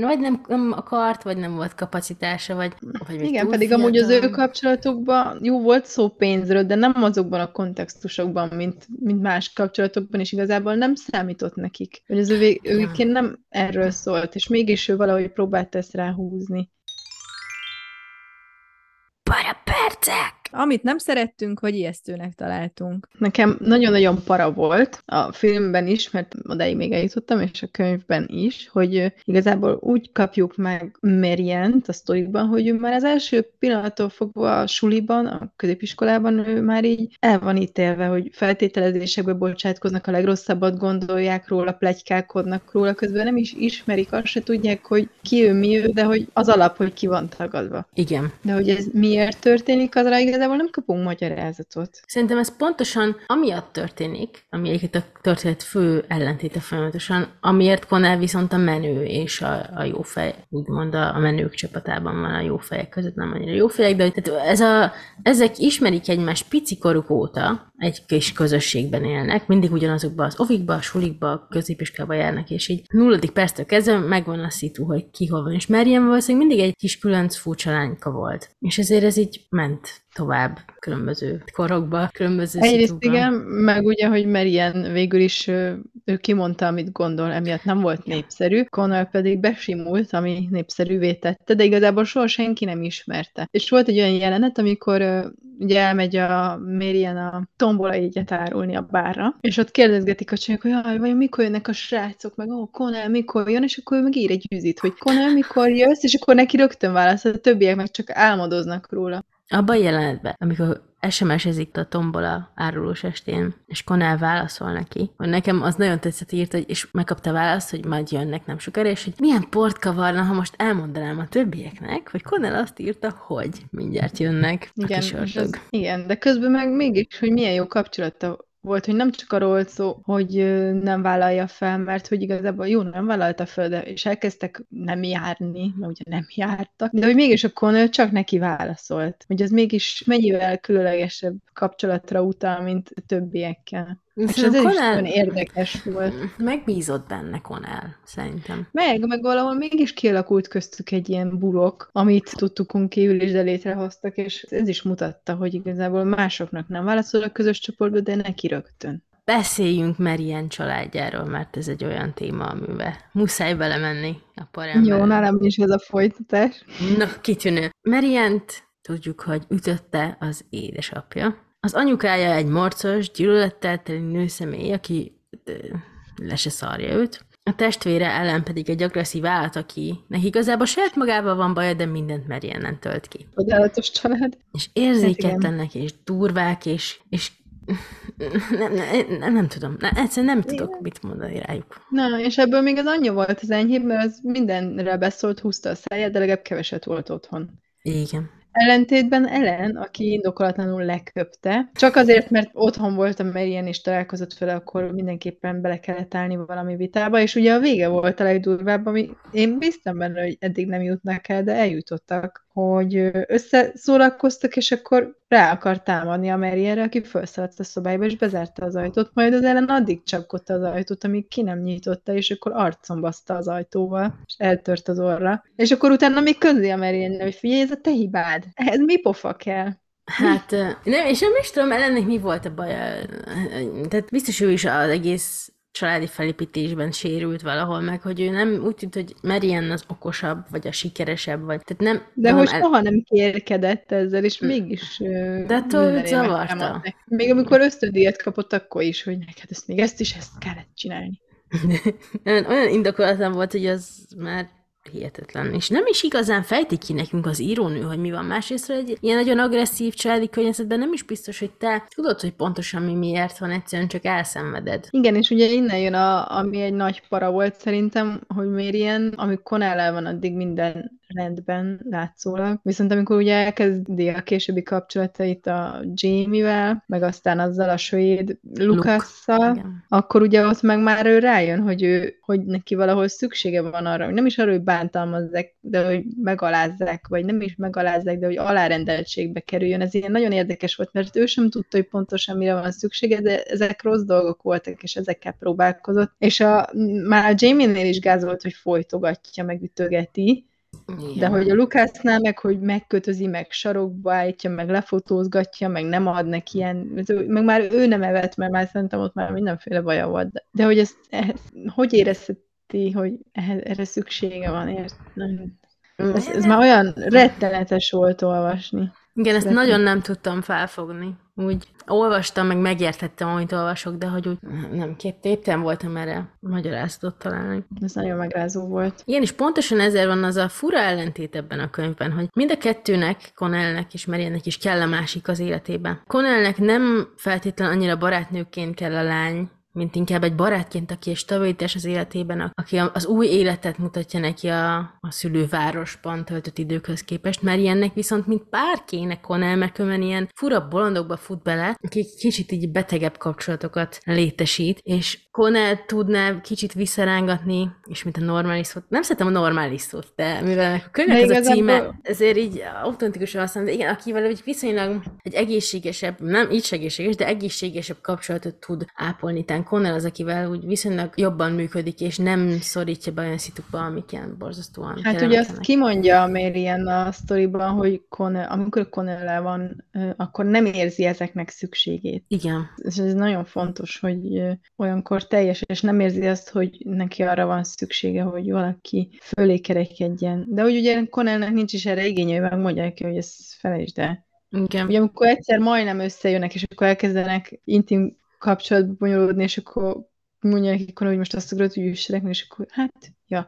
vagy nem, nem akart, vagy nem volt kapacitása, vagy, vagy még Igen, pedig amúgy az ő fiatal. kapcsolatukban jó volt szó pénzről, de nem azokban a kontextusokban, mint, mint más kapcsolatokban, és igazából nem számított nekik. Hogy az ő, ő Ja. nem erről szólt, és mégis ő valahogy próbált ezt ráhúzni. Para percek! Amit nem szerettünk, vagy ijesztőnek találtunk. Nekem nagyon-nagyon para volt a filmben is, mert odáig még eljutottam, és a könyvben is, hogy igazából úgy kapjuk meg Marient a sztoriban, hogy ő már az első pillanattól fogva a suliban, a középiskolában ő már így el van ítélve, hogy feltételezésekbe bocsátkoznak, a legrosszabbat gondolják róla, plegykálkodnak róla, közben nem is ismerik, azt se tudják, hogy ki ő, mi ő, de hogy az alap, hogy ki van tagadva. Igen. De hogy ez miért történik, azra igazából nem kapunk magyarázatot. Szerintem ez pontosan amiatt történik, ami egyébként a történet fő ellentéte folyamatosan, amiért Connell viszont a menő és a, a jó fej, úgymond a, a menők csapatában van a jó fejek között, nem annyira jó fejek, de tehát ez a, ezek ismerik egymást picikoruk óta, egy kis közösségben élnek, mindig ugyanazokba az ovikba, a sulikba, a középiskolába járnak, és így nulladik perctől kezdve megvan a szitu, hogy ki hol van, és Mariam valószínűleg mindig egy kis különc furcsa lányka volt. És ezért ez így ment tovább különböző korokba, különböző Egyrészt szituban. igen, meg ugye, hogy Marian végül is ő kimondta, amit gondol, emiatt nem volt népszerű, Connell pedig besimult, ami népszerűvé tette, de igazából soha senki nem ismerte. És volt egy olyan jelenet, amikor ugye elmegy a Marian a tombola egyet árulni a bárra, és ott kérdezgetik a csajok, hogy jaj, vajon mikor jönnek a srácok, meg ó, oh, Connell mikor jön, és akkor ő meg ír egy üzit, hogy Connell mikor jössz, és akkor neki rögtön válasz, a többiek meg csak álmodoznak róla. Abban a jelenetben, amikor SMS-ezik a tombola árulós estén, és Connell válaszol neki, hogy nekem az nagyon tetszett írt, hogy, és megkapta választ, hogy majd jönnek nem sokára, és hogy milyen port kavarna, ha most elmondanám a többieknek, hogy Connell azt írta, hogy mindjárt jönnek Igen, a kis az, igen, de közben meg mégis, hogy milyen jó kapcsolata volt, hogy nem csak arról szó, hogy nem vállalja fel, mert hogy igazából jó, nem vállalta fel, de és elkezdtek nem járni, mert ugye nem jártak, de hogy mégis a Connell csak neki válaszolt, hogy az mégis mennyivel különlegesebb kapcsolatra utal, mint többiekkel. És ez Szerintem is érdekes volt. Megbízott benne Connell, szerintem. Meg, meg valahol mégis kialakult köztük egy ilyen burok, amit tudtukunk kívül is, de létrehoztak, és ez is mutatta, hogy igazából másoknak nem válaszol a közös csoportba, de neki rögtön. beszéljünk Merien családjáról, mert ez egy olyan téma, amiben muszáj belemenni a parember. Jó, nálam is ez a folytatás. Na, kitűnő. Merient tudjuk, hogy ütötte az édesapja. Az anyukája egy morcos, gyűlölettel teli nőszemély, aki le se szarja őt. A testvére ellen pedig egy agresszív állat, aki neki igazából saját magával van baja, de mindent Marianen tölt ki. Csodálatos család. És érzéketlenek, és durvák, és, és nem, nem, nem, nem tudom, nem, egyszerűen nem tudok mit mondani rájuk. Na, és ebből még az anyja volt az enyhébb, mert az mindenre beszólt, húzta a száját, de legalább keveset volt otthon. Igen. Ellentétben Ellen, aki indokolatlanul leköpte, csak azért, mert otthon volt a Marian és találkozott vele, akkor mindenképpen bele kellett állni valami vitába, és ugye a vége volt a legdurvább, ami én bíztam benne, hogy eddig nem jutnak el, de eljutottak, hogy összeszórakoztak, és akkor rá akart támadni a Marianre, aki felszaladt a szobába, és bezárta az ajtót, majd az ellen addig csapkodta az ajtót, amíg ki nem nyitotta, és akkor arcon baszta az ajtóval, és eltört az orra. És akkor utána még közli a Marianre, hogy figyelj, ez a te hibád. Ez mi pofa kell? Hát nem, és nem is tudom, ellennek mi volt a baja. Tehát biztos ő is az egész családi felépítésben sérült valahol meg, hogy ő nem úgy tűnt, hogy Marian az okosabb, vagy a sikeresebb, vagy tehát nem... De nem hogy el- soha nem kérkedett ezzel, és mégis... De attól zavarta. Még amikor ösztöndíjat kapott, akkor is, hogy neked ezt még ezt is, ezt kellett csinálni. olyan indokolatlan volt, hogy az már hihetetlen. És nem is igazán fejti ki nekünk az írónő, hogy mi van. Másrészt, egy ilyen nagyon agresszív családi környezetben nem is biztos, hogy te tudod, hogy pontosan mi miért van, egyszerűen csak elszenveded. Igen, és ugye innen jön, a, ami egy nagy para volt szerintem, hogy miért ilyen, amíg Connell van, addig minden rendben látszólag. Viszont amikor ugye elkezdi a későbbi kapcsolatait a Jamie-vel, meg aztán azzal a svéd Lukasszal, akkor ugye ott meg már ő rájön, hogy ő, hogy neki valahol szüksége van arra, hogy nem is arra, hogy bántalmazzák, de hogy megalázzák, vagy nem is megalázzák, de hogy alárendeltségbe kerüljön. Ez ilyen nagyon érdekes volt, mert ő sem tudta, hogy pontosan mire van szüksége, de ezek rossz dolgok voltak, és ezekkel próbálkozott. És a, már a Jamie-nél is gáz volt, hogy folytogatja, meg ütögeti, Igen. de hogy a Lukásznál meg, hogy megkötözi, meg sarokba állítja, meg lefotózgatja, meg nem ad neki ilyen, meg már ő nem evett, mert már szerintem ott már mindenféle baja volt. De, de hogy ezt, ezt hogy érezheti, hogy ehhez, erre szüksége van, ért? Nem. Ez, ez már olyan rettenetes volt olvasni. Igen, ezt Szeretném. nagyon nem tudtam felfogni. Úgy olvastam, meg megértettem, amit olvasok, de hogy úgy nem kép, képtem voltam erre magyarázatot találni. Ez nagyon megrázó volt. Igen, és pontosan ezért van az a fura ellentét ebben a könyvben, hogy mind a kettőnek, Connellnek és Mariannek is kell a másik az életében. Connellnek nem feltétlen annyira barátnőként kell a lány, mint inkább egy barátként, aki egy stabilitás az életében, aki az új életet mutatja neki a, a szülővárosban töltött időkhöz képest, mert ilyennek viszont mint párkének Connell, mert ilyen fura bolondokba fut bele, aki kicsit így betegebb kapcsolatokat létesít, és Connell tudná kicsit visszarángatni, és mint a normális szót, nem szeretem a normális szót, de mivel a könyvnek ez a címe, ezért így autentikusan használom, de igen, akivel egy viszonylag egy egészségesebb, nem így egészséges, de egészségesebb kapcsolatot tud ápolni. Tehát Connell az, akivel úgy viszonylag jobban működik, és nem szorítja be olyan szitukba, amik ilyen borzasztóan Hát ugye azt kimondja a Marian a sztoriban, hogy Connell, amikor connell van, akkor nem érzi ezeknek szükségét. Igen. És ez nagyon fontos, hogy ö, olyankor teljes, és nem érzi azt, hogy neki arra van szüksége, hogy valaki fölé kerekedjen. De hogy ugye Connellnek nincs is erre igénye, hogy megmondják ki, hogy ezt felejtsd el. Igen. Ugye amikor egyszer majdnem összejönnek, és akkor elkezdenek intim kapcsolatba bonyolódni, és akkor mondja nekik, hogy most azt akarod, hogy üssenek, meg, és akkor hát, ja,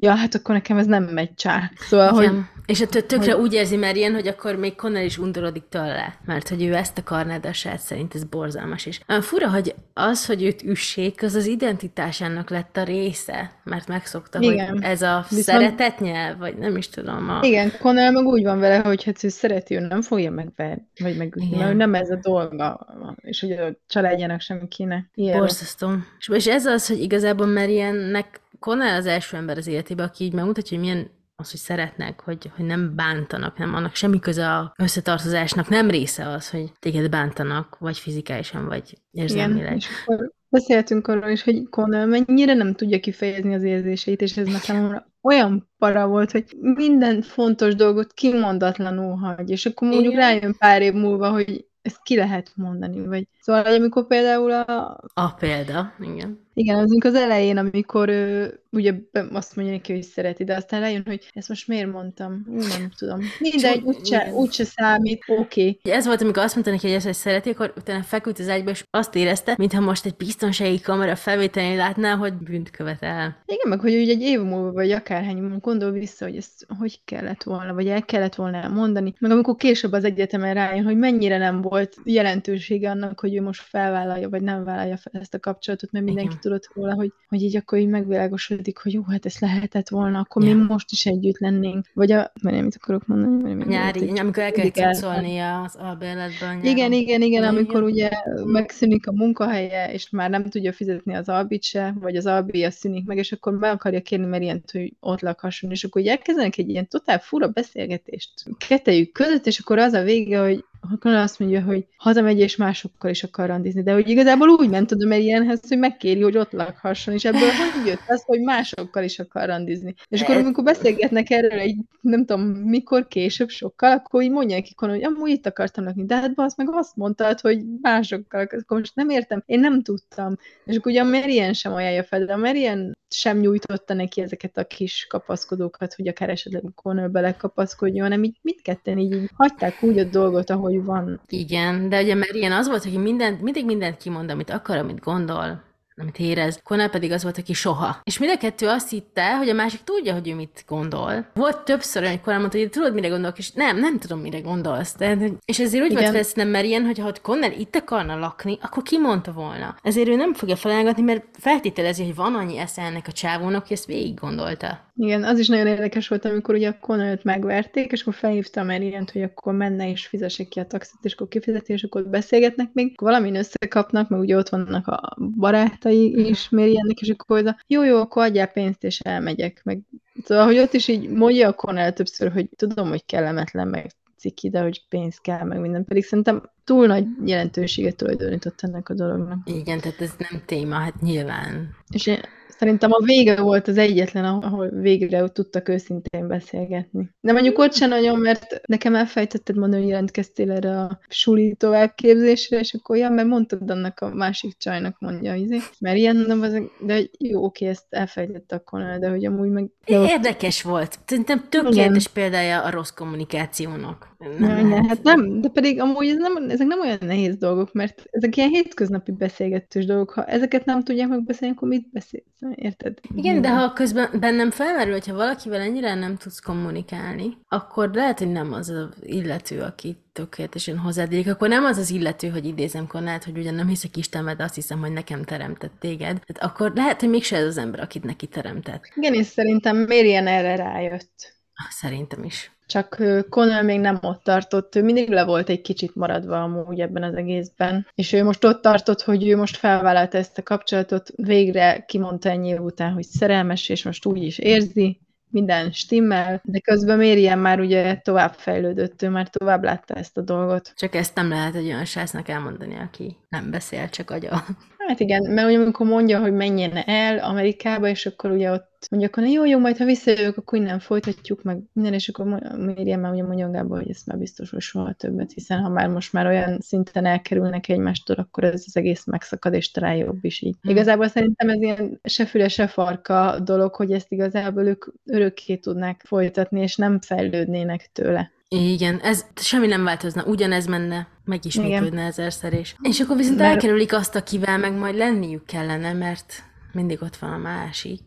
ja, hát akkor nekem ez nem megy csá. Szóval, hogy. És ettől tökre úgy érzi Marian, hogy akkor még Connell is undorodik tőle, mert hogy ő ezt akarná, de a saját szerint ez borzalmas is. Olyan fura, hogy az, hogy őt üssék, az az identitásának lett a része, mert megszokta, Igen. hogy ez a Viszont- szeretetnyelv, vagy nem is tudom. A... Igen, Connell meg úgy van vele, hogy hát ő szereti, ő nem fogja megverni, vagy megütni, Igen. mert hogy nem ez a dolga, és hogy a családjának sem kéne ilyen. Borzasztó. És, ez az, hogy igazából Mariannek Connell az első ember az életében, aki így megmutatja, hogy milyen az, hogy szeretnek, hogy, hogy nem bántanak, nem annak semmi köze a összetartozásnak, nem része az, hogy téged bántanak, vagy fizikálisan, vagy Igen, érzelmileg. és akkor beszéltünk arról is, hogy Connell mennyire nem tudja kifejezni az érzéseit, és ez számomra olyan para volt, hogy minden fontos dolgot kimondatlanul hagy, és akkor mondjuk Igen. rájön pár év múlva, hogy ezt ki lehet mondani, vagy szóval, hogy amikor például a, A példa, igen. Igen, az amikor az elején, amikor ő, ugye azt mondja neki, hogy szereti, de aztán lejön, hogy ezt most miért mondtam? Nem tudom. Mindegy, úgyse, úgyse számít, oké. Okay. Ugye Ez volt, amikor azt mondta neki, hogy ezt hogy szereti, akkor utána feküdt az ágyba, és azt érezte, mintha most egy biztonsági kamera felvételén látná, hogy bűnt követel. Igen, meg hogy úgy egy év múlva, vagy akárhány múlva gondol vissza, hogy ezt hogy kellett volna, vagy el kellett volna mondani. Meg amikor később az egyetemen rájön, hogy mennyire nem volt jelentősége annak, hogy ő most felvállalja, vagy nem vállalja fel ezt a kapcsolatot, mert mindenki Igen. Tudott róla, hogy, hogy így akkor így megvilágosodik, hogy jó, hát ez lehetett volna, akkor Ja. mi most is együtt lennénk. Vagy a, mert mit akarok mondani? Mert még Nyári, volt amikor el el- szólnia az albérletben. nyáron. Igen, igen, igen, amikor ugye megszűnik a munkahelye, és már nem tudja fizetni az albit se, vagy az albija szűnik meg, és akkor be akarja kérni Merient, hogy ott lakhasson, és akkor ugye elkezdenek egy ilyen totál fura beszélgetést kettejük között, és akkor az a vége, hogy akkor azt mondja, hogy hazamegy, és másokkal is akar randizni, de hogy igazából úgy ment oda Merienhez, hogy megkéri, hogy ott lakhasson, és ebből hogy jött az, hogy másokkal is akar randizni. És akkor, amikor beszélgetnek erről egy, nem tudom, mikor később sokkal, akkor így mondják ki, hogy amúgy itt akartam lakni, de hát azt meg azt mondtad, hogy másokkal, akkor most nem értem, én nem tudtam. És akkor ugye a Marian sem ajánlja fel, de a Marian sem nyújtotta neki ezeket a kis kapaszkodókat, hogy akár esetleg Connor belekapaszkodjon, hanem így mindketten így, így hagyták úgy a dolgot, ahogy van. Igen, de ugye Marian az volt, aki mindent, mindig mindent kimond, amit akar, amit gondol, amit érez. Conal pedig az volt, aki soha. És mind a kettő azt hitte, hogy a másik tudja, hogy ő mit gondol. Volt többször, hogy Conal mondta, hogy tudod, mire gondolok, és nem, nem tudom, mire gondolsz. De, és ezért úgy volt Igen. fel szerintem Marian, hogy ha Conal itt akarna lakni, akkor kimondta volna. Ezért ő nem fogja felelgetni, mert feltételezi, hogy van annyi esze ennek a csávónak, hogy ezt végig gondolta. Igen, az is nagyon érdekes volt, amikor ugye a Connellt megverték, és akkor felhívta a Marient, hogy akkor menne és fizesse ki a taxit, és akkor kifizeti, és akkor beszélgetnek még, valamin összekapnak, meg ugye ott vannak a barátai is Mariennek, és akkor oda, jó, jó, akkor adjál pénzt, és elmegyek. Meg, szóval, hogy ott is így mondja a Connell többször, hogy tudom, hogy kellemetlen, meg ciki, de hogy pénz kell, meg minden. Pedig szerintem túl nagy jelentőséget tulajdonított ennek a dolognak. Igen, tehát ez nem téma, hát nyilván. És én szerintem a vége volt az egyetlen, ahol végre tudtak őszintén beszélgetni. De mondjuk ott sem nagyon, mert nekem elfejtetted mondani, hogy jelentkeztél erre a suli továbbképzésre, és akkor olyan, mert mondtad annak a másik csajnak, mondja, izé, mert ilyen, nem az, de jó, oké, ezt elfejtett akkor, de hogy amúgy meg... Érdekes volt. Szerintem tökéletes példája a rossz kommunikációnak. Nem, nem, hát nem, de pedig amúgy ez nem, ezek nem olyan nehéz dolgok, mert ezek ilyen hétköznapi beszélgetős dolgok. Ha ezeket nem tudják megbeszélni, akkor mit beszélsz? Érted? Igen, de ha közben bennem felmerül, hogyha valakivel ennyire nem tudsz kommunikálni, akkor lehet, hogy nem az az illető, aki tökéletesen hozzádik, akkor nem az az illető, hogy idézem Konát, hogy ugyan nem hiszek Istenbe, de azt hiszem, hogy nekem teremtett téged. Tehát akkor lehet, hogy mégse ez az ember, akit neki teremtett. Igen, és szerintem Mérien erre rájött. Szerintem is. Csak Connell még nem ott tartott, ő mindig le volt egy kicsit maradva amúgy ebben az egészben. És ő most ott tartott, hogy ő most felvállalta ezt a kapcsolatot, végre kimondta ennyi után, hogy szerelmes, és most úgy is érzi, minden stimmel, de közben Mérien már ugye tovább fejlődött, ő már tovább látta ezt a dolgot. Csak ezt nem lehet egy olyan sásznak elmondani, aki nem beszél, csak agya. Hát igen, mert ugye amikor mondja, hogy menjen el Amerikába, és akkor ugye ott mondja, akkor jó, jó, majd ha visszajövök, akkor innen folytatjuk, meg minden, és akkor Mérien már ugye mondja Gábor, hogy ezt már biztos, hogy soha többet, hiszen ha már most már olyan szinten elkerülnek egymástól, akkor ez az egész megszakad, és talán jobb is így. Hmm. Igazából szerintem ez ilyen se füle, se farka dolog, hogy ezt igazából ők örökké tudnák folytatni, és nem fejlődnének tőle. Igen, ez semmi nem változna, ugyanez menne, meg is Igen. működne ezerszer is. És akkor viszont Mert- elkerülik azt, akivel meg majd lenniük kellene, mert mindig ott van a másik.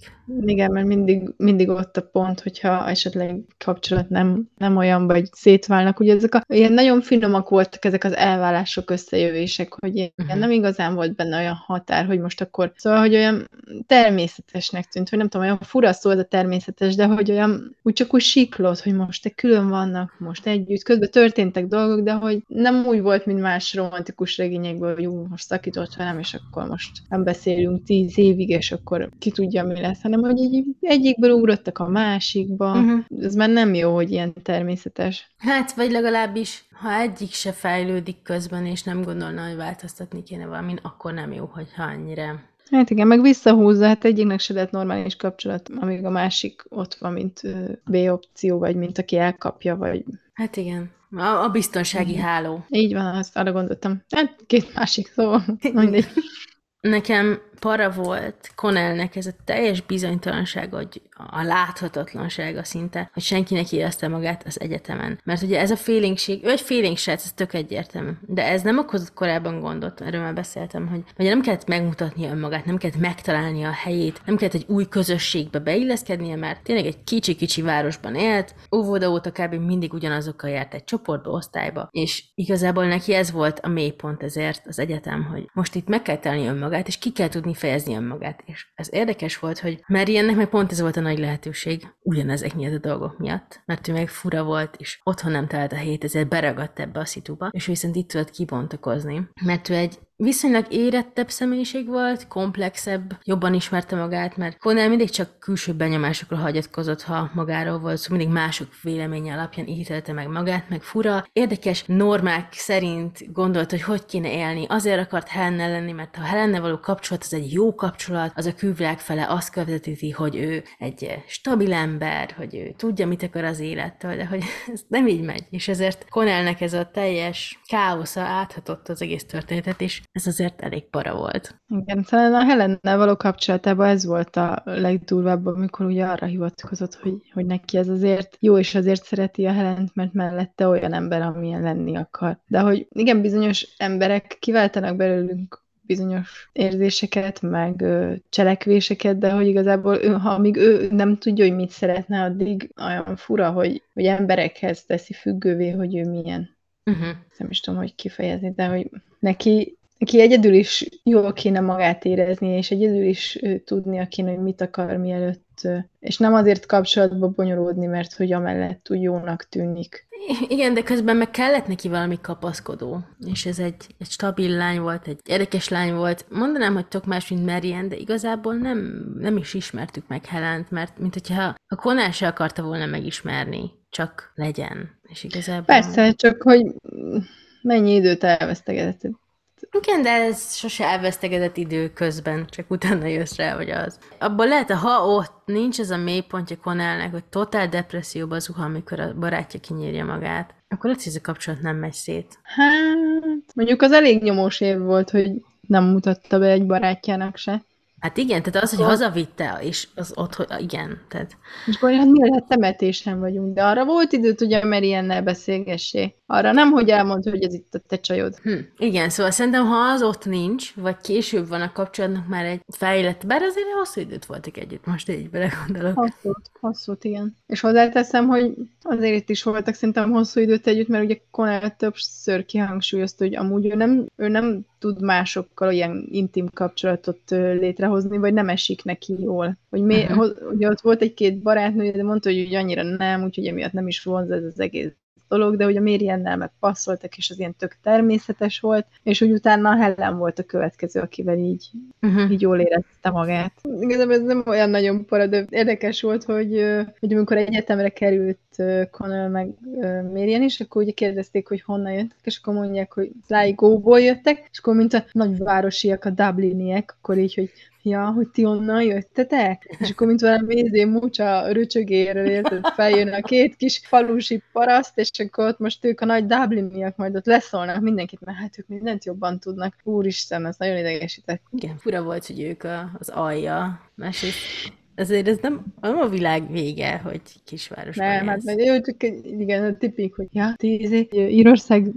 Igen, mert mindig, mindig ott a pont, hogyha esetleg kapcsolat nem, nem olyan, vagy szétválnak. Ugye ezek a, ilyen nagyon finomak voltak ezek az elválások, összejövések, hogy ilyen Mhm. nem igazán volt benne olyan határ, hogy most akkor, szóval, hogy olyan természetesnek tűnt, hogy nem tudom, olyan fura szó ez a természetes, de hogy olyan úgy csak úgy siklott, hogy most te külön vannak, most együtt, közben történtek dolgok, de hogy nem úgy volt, mint más romantikus regényekből, hogy ú, most szakított velem, és akkor most nem beszélünk tíz évig, és akkor ki tudja, mi lesz, hanem hogy így egyikből ugrottak a másikba. Mhm. Ez már nem jó, hogy ilyen természetes. Hát, vagy legalábbis, ha egyik se fejlődik közben, és nem gondolna, hogy változtatni kéne valamin, akkor nem jó, hogyha annyira. Hát igen, meg visszahúzza, hát egyiknek se lett normális kapcsolat, amíg a másik ott van, mint B opció, vagy mint aki elkapja, vagy Hát igen. A, a biztonsági háló. Így van, azt arra gondoltam. Hát két másik szó. Mindegy. Nekem para volt Connellnek ez a teljes bizonytalanság, hogy a láthatatlansága szinte, hogy senkinek érezte magát az egyetemen. Mert ugye ez a félénkség, ő egy félénk srác, ez tök egyértelmű. De ez nem okozott korábban gondot, erről már beszéltem, hogy ugye nem kellett megmutatnia önmagát, nem kellett megtalálnia a helyét, nem kellett egy új közösségbe beilleszkednie, mert tényleg egy kicsi-kicsi városban élt, óvoda óta kb. mindig ugyanazokkal járt egy csoportba, osztályba, és igazából neki ez volt a mélypont ezért az egyetem, hogy most itt meg kell találni önmagát, és ki kell tudni fejezni önmagát. És ez érdekes volt, hogy Mariannek meg pont ez volt a nagy lehetőség, ugyanezek miatt a dolgok miatt, mert ő meg fura volt, és otthon nem talált a hét, ezért beragadt ebbe a szituba, és viszont itt tudott kibontakozni, mert ő egy viszonylag érettebb személyiség volt, komplexebb, jobban ismerte magát, mert Connell mindig csak külső benyomásokra hagyatkozott, ha magáról volt, szóval mindig mások véleménye alapján ítélte meg magát, meg fura, érdekes normák szerint gondolt, hogy hogy kéne élni. Azért akart Helenne lenni, mert ha Helenne való kapcsolat, az egy jó kapcsolat, az a külvilág fele azt követíti, hogy ő egy stabil ember, hogy ő tudja, mit akar az élettől, de hogy ez nem így megy. És ezért Connellnek ez a teljes káosza áthatott az egész történetet, és ez azért elég para volt. Igen, talán a Helennel való kapcsolatában ez volt a legdurvább, amikor ugye arra hivatkozott, hogy, hogy neki ez azért jó, és azért szereti a Helent, mert mellette olyan ember, amilyen lenni akar. De hogy igen, bizonyos emberek kiváltanak belőlünk bizonyos érzéseket, meg ö, cselekvéseket, de hogy igazából ő, ha amíg ő nem tudja, hogy mit szeretne, addig olyan fura, hogy, hogy emberekhez teszi függővé, hogy ő milyen. Uh-huh. Nem is tudom, hogy kifejezni, de hogy neki neki egyedül is jól kéne magát érezni, és egyedül is tudnia kéne, hogy mit akar mielőtt, és nem azért kapcsolatba bonyolódni, mert hogy amellett úgy jónak tűnik. Igen, de közben meg kellett neki valami kapaszkodó, és ez egy, egy stabil lány volt, egy érdekes lány volt. Mondanám, hogy tök más, mint Marian, de igazából nem, nem is ismertük meg Helent, mert mint hogyha a Conan se akarta volna megismerni, csak legyen. És igazából... Persze, csak hogy mennyi időt elvesztegetett. Igen, de ez sose elvesztegedett idő közben, csak utána jössz rá, hogy az. Abból lehet, ha ott nincs ez a mélypontja Connellnek, hogy totál depresszióba zuhan, amikor a barátja kinyírja magát, akkor lehet, hogy ez a kapcsolat nem megy szét. Hát, mondjuk az elég nyomós év volt, hogy nem mutatta be egy barátjának se. Hát igen, tehát az, hogy hazavitte, és az ott, hogy igen, tehát És akkor hát mi lehet temetésen vagyunk, de arra volt időt, hogy a Mariannel beszélgessé. Arra nem, hogy elmond, hogy ez itt a te csajod. Hm, igen, szóval szerintem, ha az ott nincs, vagy később van a kapcsolatnak már egy fejlett, bár azért hosszú időt voltak együtt, most így belegondolok. Hosszút, hosszút, igen. És hozzáteszem, hogy azért itt is voltak szerintem hosszú időt együtt, mert ugye Connell többször kihangsúlyozta, hogy amúgy ő nem, ő nem tud másokkal ilyen intim kapcsolatot létrehozni, vagy nem esik neki jól. Hogy mi, uh-huh. ugye ott volt egy-két barátnő, de mondta, hogy úgy annyira nem, úgyhogy emiatt nem is vonz ez az egész dolog, de hogy a Mériennel meg passzoltak, és az ilyen tök természetes volt, és úgy utána a Helen volt a következő, akivel így Uh-huh. így jól érezte magát. Igazából ez nem olyan nagyon para, de érdekes volt, hogy, hogy amikor egyetemre került Connell meg Marian is, akkor ugye kérdezték, hogy honnan jöttek, és akkor mondják, hogy Sligo-ból jöttek, és akkor mint a nagyvárosiak, a Dubliniek, akkor így, hogy ja, hogy ti onnan jöttetek? És akkor mint valami izé mucsa röcsögéről érted, feljön a két kis falusi paraszt, és akkor ott most ők a nagy Dubliniak majd ott leszólnak mindenkit, mert hát ők mindent jobban tudnak. Úristen, ez nagyon idegesített. Igen, fura volt, hogy ők a, az alja. Másrészt ezért ez nem, nem a világ vége, hogy kisvárosban Nem, hát meg jó, csak igen, a tipik, hogy ja, ti izé, Írország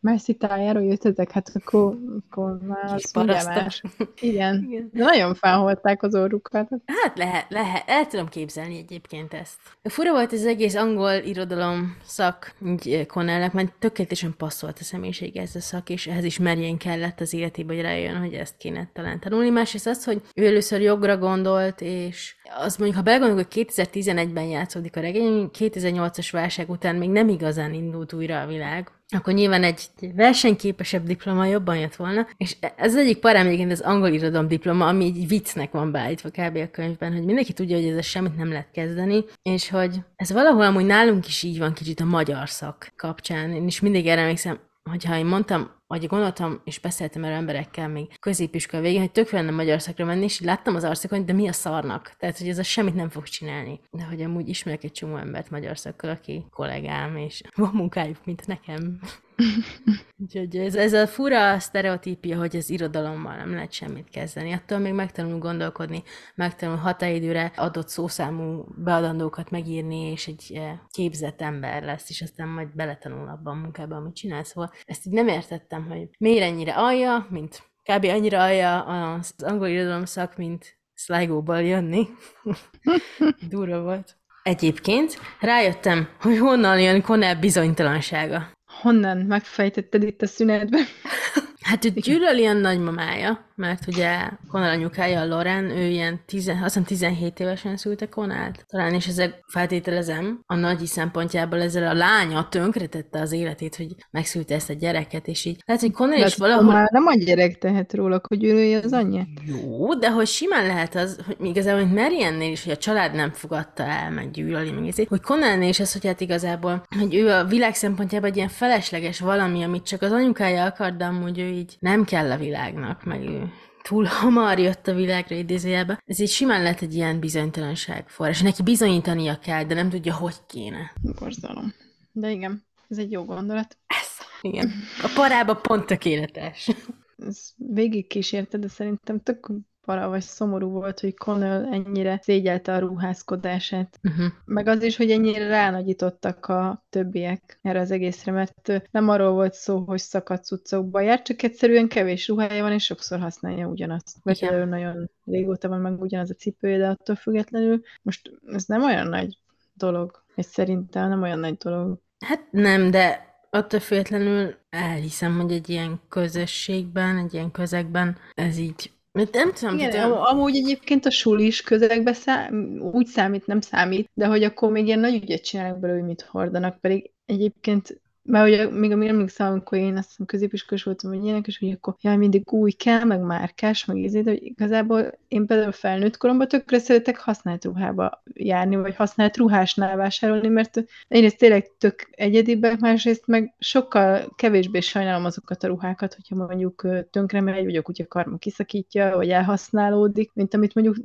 messzi tájáról jöttetek, hát akkor, akkor már az más. Igen. Igen. De nagyon felholták az orrukat. Hát lehet, lehet, el tudom képzelni egyébként ezt. Fura volt ez az egész angol irodalom szak, így Connellnek, mert tökéletesen passzolt a személyisége ez a szak, és ehhez is merjen kellett az életébe, hogy rájön, hogy ezt kéne talán tanulni. Másrészt az, hogy ő először jogra gondolt, és az mondjuk, ha belegondolunk, hogy 2011-ben játszódik a regény, 2008-as válság után még nem igazán indult újra a világ, akkor nyilván egy versenyképesebb diploma jobban jött volna, és ez az egyik parám egyébként az angol irodalom diploma, ami egy viccnek van beállítva kb. a könyvben, hogy mindenki tudja, hogy ezzel semmit nem lehet kezdeni, és hogy ez valahol amúgy nálunk is így van kicsit a magyar szak kapcsán. Én is mindig erre emlékszem, hogyha én mondtam vagy gondoltam, és beszéltem erről emberekkel még középiskola végén, hogy tök lenne magyar szakra menni, és így láttam az arcokon, de mi a szarnak? Tehát, hogy ez a semmit nem fog csinálni. De hogy amúgy ismerek egy csomó embert magyar szakkal, aki kollégám, és van munkájuk, mint nekem. Úgyhogy ez, ez a fura sztereotípia, hogy az irodalommal nem lehet semmit kezdeni. Attól még megtanulunk gondolkodni, megtanulunk határidőre adott szószámú beadandókat megírni, és egy eh, képzett ember lesz, és aztán majd beletanul abban a munkában, amit csinál. Szóval ezt így nem értettem, hogy miért ennyire alja, mint kb. annyira alja az angol irodalom szak, mint Sligo-ból jönni. Durva volt. Egyébként rájöttem, hogy honnan jön Connell bizonytalansága. Honnan megfejtetted itt a szünetben? Hát ő gyűlöli a nagymamája, mert ugye Conal anyukája, a Loren, ő ilyen, tizen, azt hiszem 17 évesen szülte Conalt. Talán, és ezek feltételezem, a nagyi szempontjából ezzel a lánya tönkretette az életét, hogy megszülte ezt a gyereket, és így lehet, hogy Conal is valahol... Már nem a gyerek tehet róla, hogy gyűlölje az anyja. Jó, de hogy simán lehet az, hogy még igazából, mint Mariannél is, hogy a család nem fogadta el, meg gyűlöli, meg ezért, hogy Conalnél is az, hogy hát igazából, hogy ő a világ szempontjában egy ilyen felesleges valami, amit csak az anyukája akar, de amúgy ő így nem kell a világnak, meg ő túl hamar jött a világra idézőjelbe. Ez így simán lehet egy ilyen bizonytalanság forrás. Neki bizonyítania kell, de nem tudja, hogy kéne. Borzalom. De igen, ez egy jó gondolat. Ez. Igen. A parába pont tökéletes. Ez végig kísérte, de szerintem tök para vagy szomorú volt, hogy Connell ennyire szégyelte a ruházkodását. Uh-huh. Meg az is, hogy ennyire ránagyítottak a többiek erre az egészre, mert nem arról volt szó, hogy szakadt cuccokba jár, csak egyszerűen kevés ruhája van, és sokszor használja ugyanazt. Vagy Igen. ő nagyon régóta van meg ugyanaz a cipője, de attól függetlenül most ez nem olyan nagy dolog, és szerintem nem olyan nagy dolog. Hát nem, de attól függetlenül elhiszem, hogy egy ilyen közösségben, egy ilyen közegben ez így mert nem tudom, Igen, amúgy egyébként a sulis közegben szá- úgy számít, nem számít, de hogy akkor még ilyen nagy ügyet csinálnak belőle, hogy mit hordanak, pedig egyébként mert ugye még amíg emlékszem, amikor én azt hiszem középiskolás voltam, hogy ilyenek, és hogy akkor jaj, mindig új kell, meg márkás, meg ízé, de hogy igazából én például felnőtt koromban tökre szeretek használt ruhába járni, vagy használt ruhásnál vásárolni, mert egyrészt tényleg tök egyedibbek, másrészt meg sokkal kevésbé sajnálom azokat a ruhákat, hogyha mondjuk tönkre megy, vagy a kutya karma kiszakítja, vagy elhasználódik, mint amit mondjuk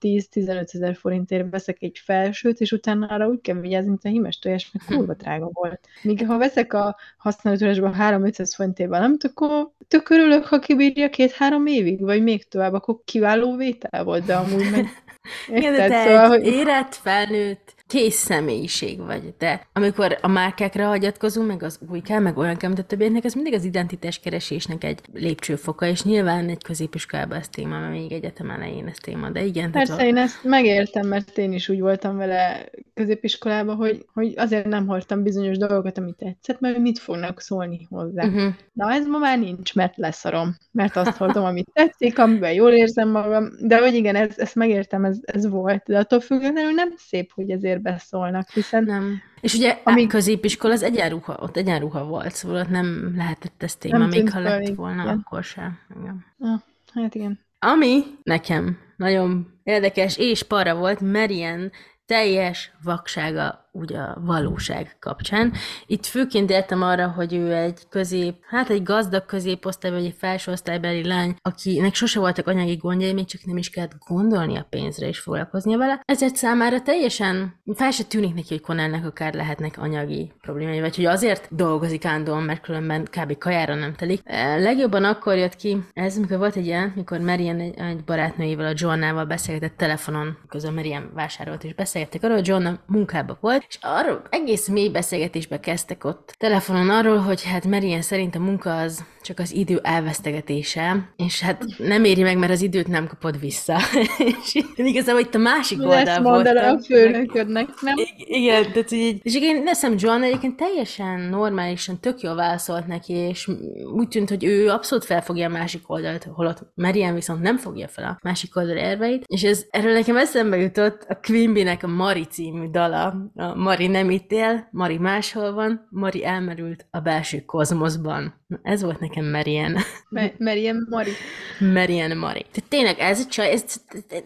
5-10-15 ezer forintért veszek egy felsőt, és utána arra úgy kell vigyázni, mint a hímes tojás, meg kurva drága volt. Míg ha veszek a használatúrásban 3-500 forintért valamit, akkor tök örülök, ha kibírja két-három évig, vagy még tovább, akkor kiváló vétel volt, de amúgy meg... Igen, de Érted? te Szóval, egy hogy érett, felnőtt, kész személyiség vagy. De amikor a márkákra hagyatkozunk, meg az új kell, meg olyan kell, mint a többieknek, ez mindig az identitás keresésnek egy lépcsőfoka, és nyilván egy középiskolában ez téma, mert még egyetem elején ez téma, de igen. Persze, én ezt megértem, mert én is úgy voltam vele középiskolában, hogy, hogy azért nem hordtam bizonyos dolgokat, amit tetszett, mert mit fognak szólni hozzá. Uh-huh. Na ez ma már nincs, mert leszarom. Mert azt hordom, amit tetszik, amiben jól érzem magam. De hogy igen, ez, ezt megértem, ez, ez volt. De attól függetlenül nem szép, hogy ezért beszólnak, hiszen Nem. És ugye Amíg... Amíg- középiskola az egyenruha, ott egyenruha volt, szóval ott nem lehetett ez téma, Nem még ha fel, lett volna, igen. akkor sem. Igen. ah, hát igen. Ami nekem nagyon érdekes és para volt, Marian teljes vaksága ugye a valóság kapcsán. Itt főként értem arra, hogy ő egy közép, hát egy gazdag középosztálybeli, vagy egy felső osztálybeli lány, akinek sose voltak anyagi gondjai, még csak nem is kellett gondolni a pénzre és foglalkoznia vele. Ezért számára teljesen fel se tűnik neki, hogy Conelnek akár lehetnek anyagi problémái, vagy hogy azért dolgozik állandóan, mert különben kb. kajára nem telik. E, Legjobban akkor jött ki ez, mikor volt egy ilyen, mikor Marian egy, egy barátnőjével, a Johnnával beszélgetett telefonon, közben Marian vásárolt, és beszélgettek arról, hogy John a munkába volt, és arról egész mély beszélgetésbe kezdtek ott telefonon arról, hogy hát Marian szerint a munka az csak az idő elvesztegetése, és hát nem éri meg, mert az időt nem kapod vissza. és igazából itt a másik oldal el a főnöködnek, nem? Igen, tehát így, és igen, nem John egyébként teljesen normálisan, tök jól válaszolt neki, és úgy tűnt, hogy ő abszolút felfogja a másik oldalt, holott Marian viszont nem fogja fel a másik oldal érveit, és ez, erről nekem eszembe jutott a Quimby-nek a Mari című dala. A Mari nem itt él, Mari máshol van, Mari elmerült a belső kozmoszban. Na, ez volt nekem Marian. Me- Meriem Mari. Marian Mari. Tehát tényleg ez a csaj, ez,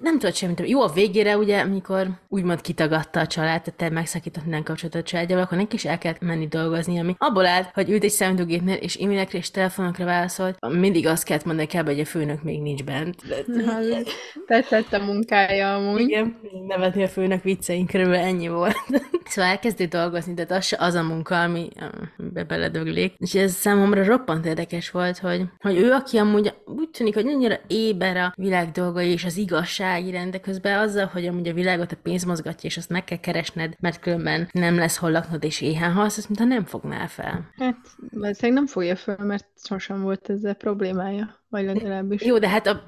nem tudod semmit. Jó, a végére ugye, amikor úgymond kitagadta a család, tehát te megszakított minden kapcsolatot a családjával, akkor neki is el kellett menni dolgozni, ami abból állt, hogy ült egy számítógépnél, és e-mailekre és telefonokra válaszolt. Mindig azt kellett mondani kell, hogy a főnök még nincs bent. Tetszett a munkája amúgy. Igen, nevetni a főnök vicceink körülbelül ennyi volt. szóval elkezdett dolgozni, de az az a munka, ami be beledöglik. És ez számomra roppant érdekes volt, hogy, hogy ő, aki amúgy úgy tűnik, hogy annyira éber a világ dolgai és az igazság iránt, de közben azzal, hogy amúgy a világot a pénz mozgatja, és azt meg kell keresned, mert különben nem lesz hol laknod, és éhen halsz, azt mintha nem fogná fel. Hát, valószínűleg nem fogja föl, mert sosem volt ezzel problémája. Vagy legalábbis. Jó, de hát a,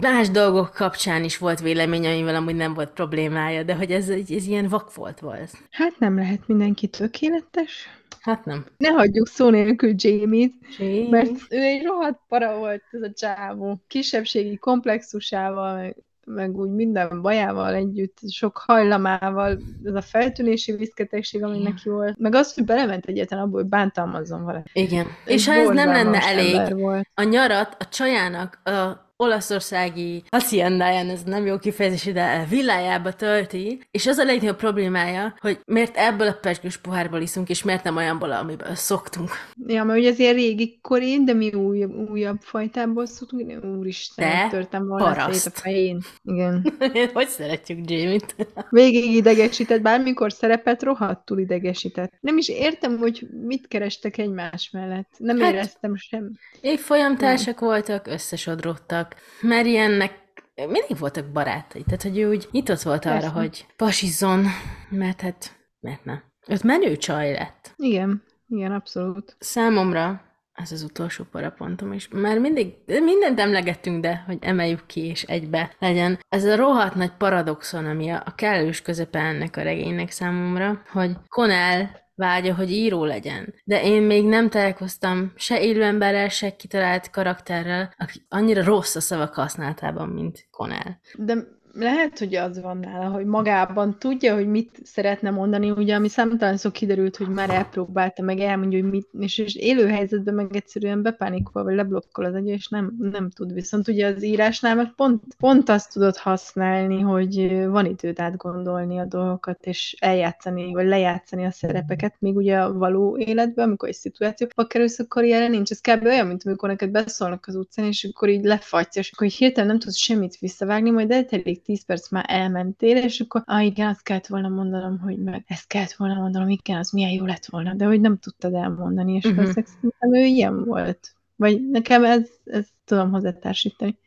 más dolgok kapcsán is volt véleménye, amivel amúgy nem volt problémája, de hogy ez, ez ilyen vak volt volt. Hát nem lehet mindenki tökéletes. Hát nem. Ne hagyjuk szó nélkül Jamie-t, Jamie. mert ő egy rohadt para volt ez a csávó. Kisebbségi komplexusával, meg, meg úgy minden bajával együtt, sok hajlamával, ez a feltűnési viszketegség, ami neki volt. Meg az, hogy belement egyetlen abból, hogy bántalmazzon valaki. Igen. Egy És ha ez nem lenne elég, Volt. a nyarat a csajának a olaszországi haciendáján, ez nem jó kifejezés, de villájába tölti, és az a legnagyobb problémája, hogy miért ebből a pecskős pohárból iszunk, és miért nem olyanból, amiből szoktunk. Ja, mert ugye ez ilyen régi korén, de mi újabb, újabb fajtából szoktunk, úristen, Te törtem volna paraszt. a fején. Igen. hogy szeretjük Jamie-t? Végig idegesített, bármikor szerepet rohadtul idegesített. Nem is értem, hogy mit kerestek egymás mellett. Nem Hát- éreztem sem. Évfolyamtársak voltak, összesodródtak. Mariannek mindig voltak barátai, tehát hogy ő úgy nyitott volt arra, Persze. hogy pasizzon, mert hát, mert nem. Öt menő csaj lett. Igen, igen, abszolút. Számomra ez az utolsó parapontom is. Már mindig, mindent emlegettünk, de hogy emeljük ki és egybe legyen. Ez a rohadt nagy paradoxon, ami a, a kellős közepe ennek a regénynek számomra, hogy Conell vágya, hogy író legyen. De én még nem találkoztam se élő emberrel, se kitalált karakterrel, aki annyira rossz a szavak használatában, mint Conell. De lehet, hogy az van nála, hogy magában tudja, hogy mit szeretne mondani, ugye, ami számtalan szó kiderült, hogy már elpróbálta, meg elmondja, hogy mit, és, és élő helyzetben meg egyszerűen bepánikol, vagy leblokkol az agya, és nem, nem tud. Viszont ugye az írásnál meg pont, pont azt tudod használni, hogy van időd átgondolni a dolgokat, és eljátszani, vagy lejátszani a szerepeket, még ugye a való életben, amikor egy szituációba kerülsz, akkor ilyenre nincs. Ez kb. olyan, mint amikor neked beszólnak az utcán, és akkor így lefagysz, és akkor így hirtelen nem tudsz semmit visszavágni, majd eltelik 10 perc már elmentél, és akkor, ah igen, azt kellett volna mondanom, hogy meg ezt kellett volna mondanom, igen, az milyen jó lett volna, de hogy nem tudtad elmondani, és uh-huh. szerintem ő ilyen volt. Vagy nekem ez, ez tudom hozzátársítani.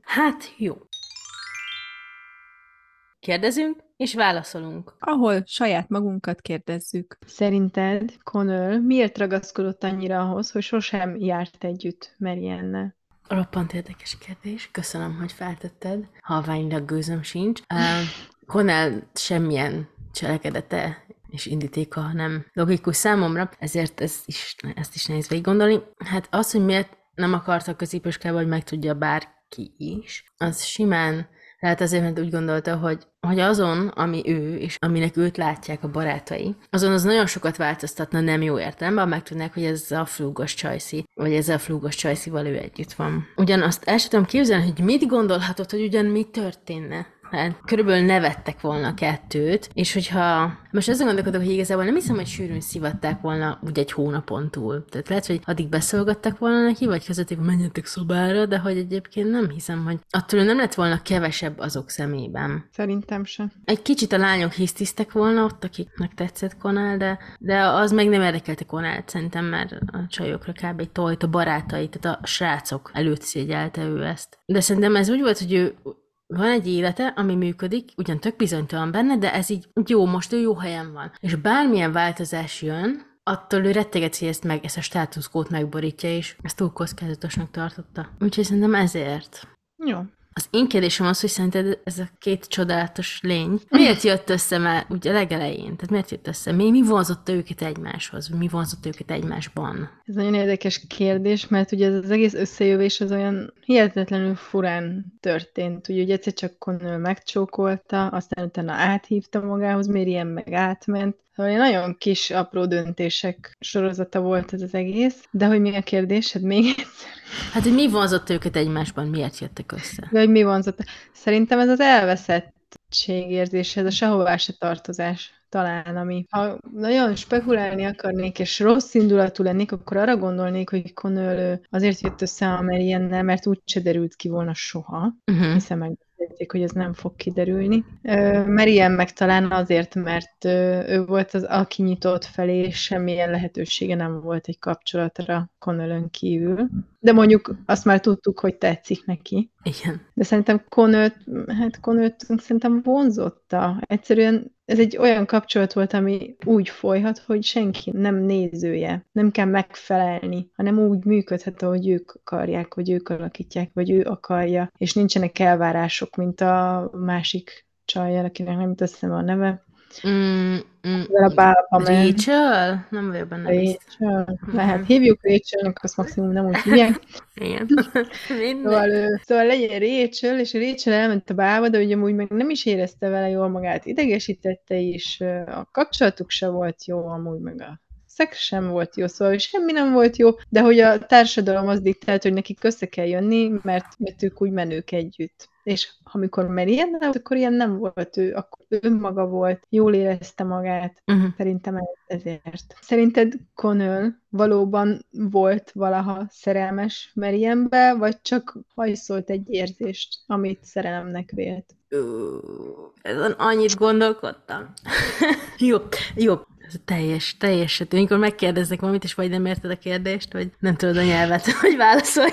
Hát jó. Kérdezünk, és válaszolunk. Ahol saját magunkat kérdezzük. Szerinted Connell miért ragaszkodott annyira ahhoz, hogy sosem járt együtt Marianne? Roppant érdekes kérdés. Köszönöm, hogy feltetted. Halványlag gőzöm sincs. Uh, Conell semmilyen cselekedete és indítéka nem logikus számomra, ezért ez is, ezt is nehéz végig gondolni. Hát az, hogy miért nem akarta középiskába, hogy megtudja bárki is, az simán lehet azért, mert úgy gondolta, hogy, hogy azon, ami ő, és aminek őt látják a barátai, azon az nagyon sokat változtatna nem jó értelemben, megtudnák, hogy ez a flúgos csajszi, vagy ez a flúgos csajszival ő együtt van. Ugyanazt el sem tudom képzelni, hogy mit gondolhatott, hogy ugyan mi történne. Hát körülbelül nevettek volna a kettőt, és hogyha most azon gondolkodok, hogy igazából nem hiszem, hogy sűrűn szivatták volna úgy egy hónapon túl. Tehát lehet, hogy addig beszolgattak volna neki, vagy közötték, menjetek szobára, de hogy egyébként nem hiszem, hogy attól nem lett volna kevesebb azok szemében. Szerintem sem. Egy kicsit a lányok hisztisztek volna ott, akiknek tetszett Konál, de, de az meg nem érdekelte Konált, szerintem, mert a csajokra kb. egy tojt, a barátai, tehát a srácok előtt szégyelte ő ezt. De szerintem ez úgy volt, hogy ő van egy élete, ami működik, ugyan tök bizonytalan benne, de ez így jó, most ő jó helyen van. És bármilyen változás jön, attól ő retteget, ezt meg, ezt a státuszkót megborítja, és ezt túl kockázatosnak tartotta. Úgyhogy szerintem ezért. Jó. Az én kérdésem az, hogy szerinted ez a két csodálatos lény miért jött össze már ugye a legelején? Tehát miért jött össze? Mi, mi vonzotta őket egymáshoz? Mi vonzotta őket egymásban? Ez nagyon érdekes kérdés, mert ugye ez az egész összejövés az olyan hihetetlenül furán történt. Ugye, ugye egyszer csak Connell megcsókolta, aztán utána áthívta magához, Miriam meg átment. Szóval nagyon kis, apró döntések sorozata volt ez az egész. De hogy mi a kérdésed még egyszer? Hát, hogy mi vonzott őket egymásban, miért jöttek össze? De hogy mi vonzott? Szerintem ez az elveszettségérzés, ez a sehová se tartozás talán, ami ha nagyon spekulálni akarnék, és rossz indulatú lennék, akkor arra gondolnék, hogy Connell azért jött össze a mert úgy se derült ki volna soha, Uh-huh. hiszen megbeszélték, hogy ez nem fog kiderülni. Marianne meg talán azért, mert ő volt az, aki nyitott felé, és semmilyen lehetősége nem volt egy kapcsolatra Connellön kívül. De mondjuk azt már tudtuk, hogy tetszik neki. Igen. De szerintem Connellt, hát Connellt szerintem vonzotta. Egyszerűen ez egy olyan kapcsolat volt, ami úgy folyhat, hogy senki nem nézője, nem kell megfelelni, hanem úgy működhet, ahogy ők akarják, hogy ők alakítják, vagy ő akarja, és nincsenek elvárások, mint a másik csajjal, akinek nem jut a neve. Mm, mm, a ment. Rachel? Nem vagyok benne biztos. Rachel. Lehet, hívjuk Rachelnek, azt maximum nem úgy hívják. Igen. Szóval, szóval legyen Rachel, és Rachel elment a bálba, de ugye amúgy meg nem is érezte vele jól magát, idegesítette is, a kapcsolatuk se volt jó, amúgy meg a szex sem volt jó, szóval semmi nem volt jó, de hogy a társadalom az diktált, hogy nekik össze kell jönni, mert, mert ők úgy menők együtt. És amikor Marianne volt, akkor ilyen nem volt ő, akkor ő önmaga volt, jól érezte magát, Uh-huh. Szerintem ez- ezért. Szerinted Connell valóban volt valaha szerelmes Marianne-be, vagy csak hajszolt egy érzést, amit szerelemnek vélt? Ú, Ezen annyit gondolkodtam. jó, jó. Ez teljes, teljes. Amikor megkérdeznek valamit, és vagy nem érted a kérdést, vagy nem tudod a nyelvet, hogy válaszolj.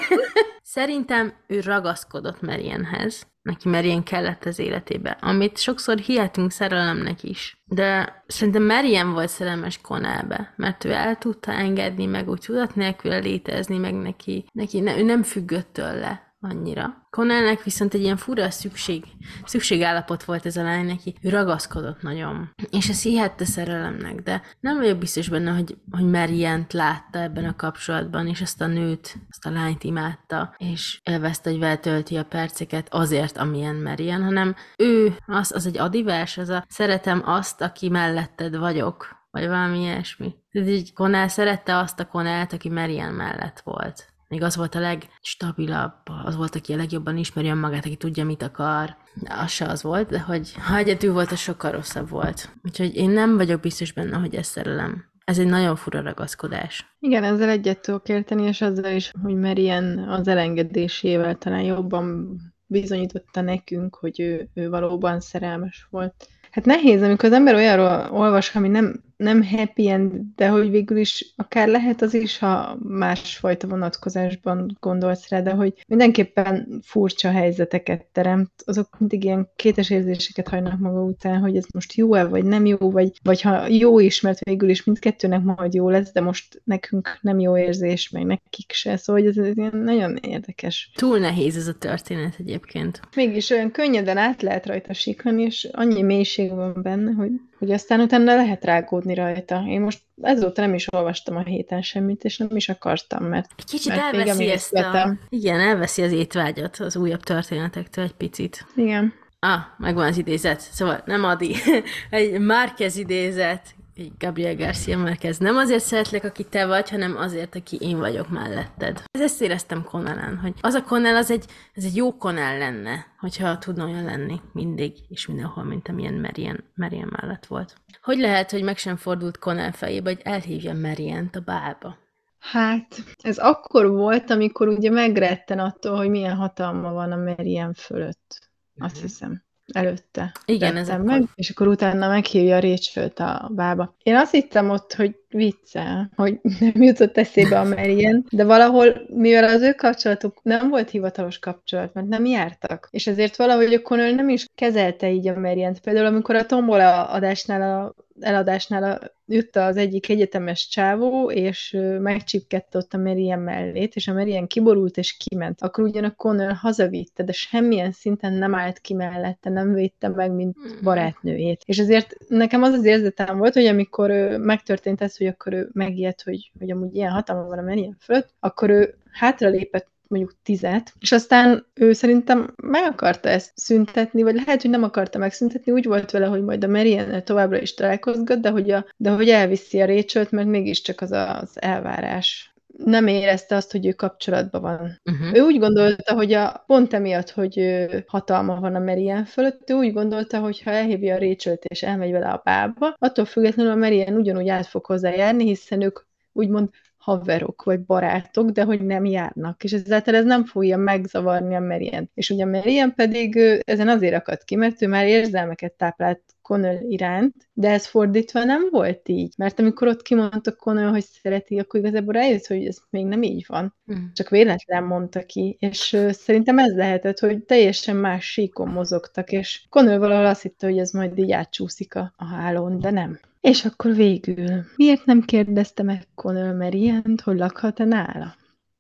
Szerintem ő ragaszkodott Marianhez. Neki Marian kellett az életébe, amit sokszor hihetünk szerelemnek is. De szerintem Marian volt szerelmes Connellbe, mert ő el tudta engedni, meg úgy tudat nélkül létezni, meg neki, neki ne, ő nem függött tőle annyira. Connellnek viszont egy ilyen fura szükség, szükségállapot volt ez a lány neki, ő ragaszkodott nagyon. És ezt hihette szerelemnek, de nem vagyok biztos benne, hogy, hogy Mariant látta ebben a kapcsolatban, és ezt a nőt, ezt a lányt imádta, és élvezte, hogy vele tölti a perceket azért, amilyen Marian, hanem ő, az, az egy adivers, az a szeretem azt, aki melletted vagyok, vagy valami ilyesmi. Tehát így Connell szerette azt a Connellt, aki Marian mellett volt. Még az volt a legstabilabb, az volt, aki a legjobban ismeri önmagát, aki tudja, mit akar. De az se az volt, de hogy ha egyedül volt, az sokkal rosszabb volt. Úgyhogy én nem vagyok biztos benne, hogy ez szerelem. Ez egy nagyon fura ragaszkodás. Igen, ezzel egyet tudok érteni, és azzal is, hogy Marian az elengedésével talán jobban bizonyította nekünk, hogy ő, ő valóban szerelmes volt. Hát nehéz, amikor az ember olyanról olvas, ami nem, nem happy end, de hogy végül is akár lehet az is, ha másfajta vonatkozásban gondolsz rá, de hogy mindenképpen furcsa helyzeteket teremt, azok mindig ilyen kétes érzéseket hagynak maga után, hogy ez most jó-e, vagy nem jó, vagy, vagy ha jó is, mert végül is mindkettőnek majd jó lesz, de most nekünk nem jó érzés, meg nekik se, szóval hogy ez, ez ilyen nagyon érdekes. Túl nehéz ez a történet egyébként. Mégis olyan könnyeden át lehet rajta siklani, és annyi mélység van benne, hogy, hogy aztán utána lehet rágódni rajta. Én most ezóta nem is olvastam a héten semmit, és nem is akartam, mert, Egy kicsit mert még elveszi a ezt a... Igen, elveszi az étvágyat az újabb történetektől egy picit. Igen. Ah, megvan az idézet. Szóval nem Adi. egy Márquez idézet. Gabriel Garcia Márquez. Nem azért szeretlek, aki te vagy, hanem azért, aki én vagyok melletted. Ez ezt éreztem Connellen, hogy az a Connell, az egy, ez egy jó Connell lenne, hogyha tudna olyan lenni mindig és mindenhol, mint amilyen Marian, Marian mellett volt. Hogy lehet, hogy meg sem fordult Connell fejébe, hogy elhívja Mariant a bálba? Hát, ez akkor volt, amikor ugye megretten attól, hogy milyen hatalma van a Marian fölött. Azt hiszem. Előtte. Igen, ez rettem akkor- meg, és akkor utána meghívja a Rachel-t a bába. Én azt hittem ott, hogy viccel, hogy nem jutott eszébe a Marian, de valahol, mivel az ő kapcsolatuk nem volt hivatalos kapcsolat, mert nem jártak, és ezért valahogy a Connell nem is kezelte így a Mariant. Például amikor a tombola adásnál a eladásnál a, jött az egyik egyetemes csávó, és megcsipkedte ott a Marian mellét, és a Marian kiborult és kiment. Akkor ugyan a Connell hazavitte, de semmilyen szinten nem állt ki mellette, nem védte meg, mint barátnőjét. És ezért nekem az az érzetem volt, hogy amikor ö, megtörtént ez, hogy akkor ő megijedt, hogy, hogy amúgy ilyen hatalma van a Marian fölött, akkor ő hátralépett mondjuk tizet, és aztán ő szerintem meg akarta ezt szüntetni, vagy lehet, hogy nem akarta megszüntetni, úgy volt vele, hogy majd a Marian továbbra is találkozgat, de hogy, a, de hogy elviszi a rachel mert mégiscsak az az elvárás nem érezte azt, hogy ő kapcsolatban van. Uh-huh. Ő úgy gondolta, hogy a, pont emiatt, hogy hatalma van a Marian fölött, ő úgy gondolta, hogy ha elhívja a rachel és elmegy vele a bába, attól függetlenül a Marian ugyanúgy át fog hozzájárni, hiszen ők úgymond haverok vagy barátok, de hogy nem járnak, és ezáltal ez nem fogja megzavarni a Marian. És ugye a Marian pedig ezen azért akadt ki, mert ő már érzelmeket táplált Connell iránt, de ez fordítva nem volt így. Mert amikor ott kimondta Connell, hogy szereti, akkor igazából rájött, hogy ez még nem így van. Mm. Csak véletlen mondta ki, és szerintem ez lehetett, hogy teljesen más síkon mozogtak, és Connell valahol azt hitte, hogy ez majd így átcsúszik a, a hálón, de nem. És akkor végül, miért nem kérdezte meg Connell Merient, hogy lakhat-e nála?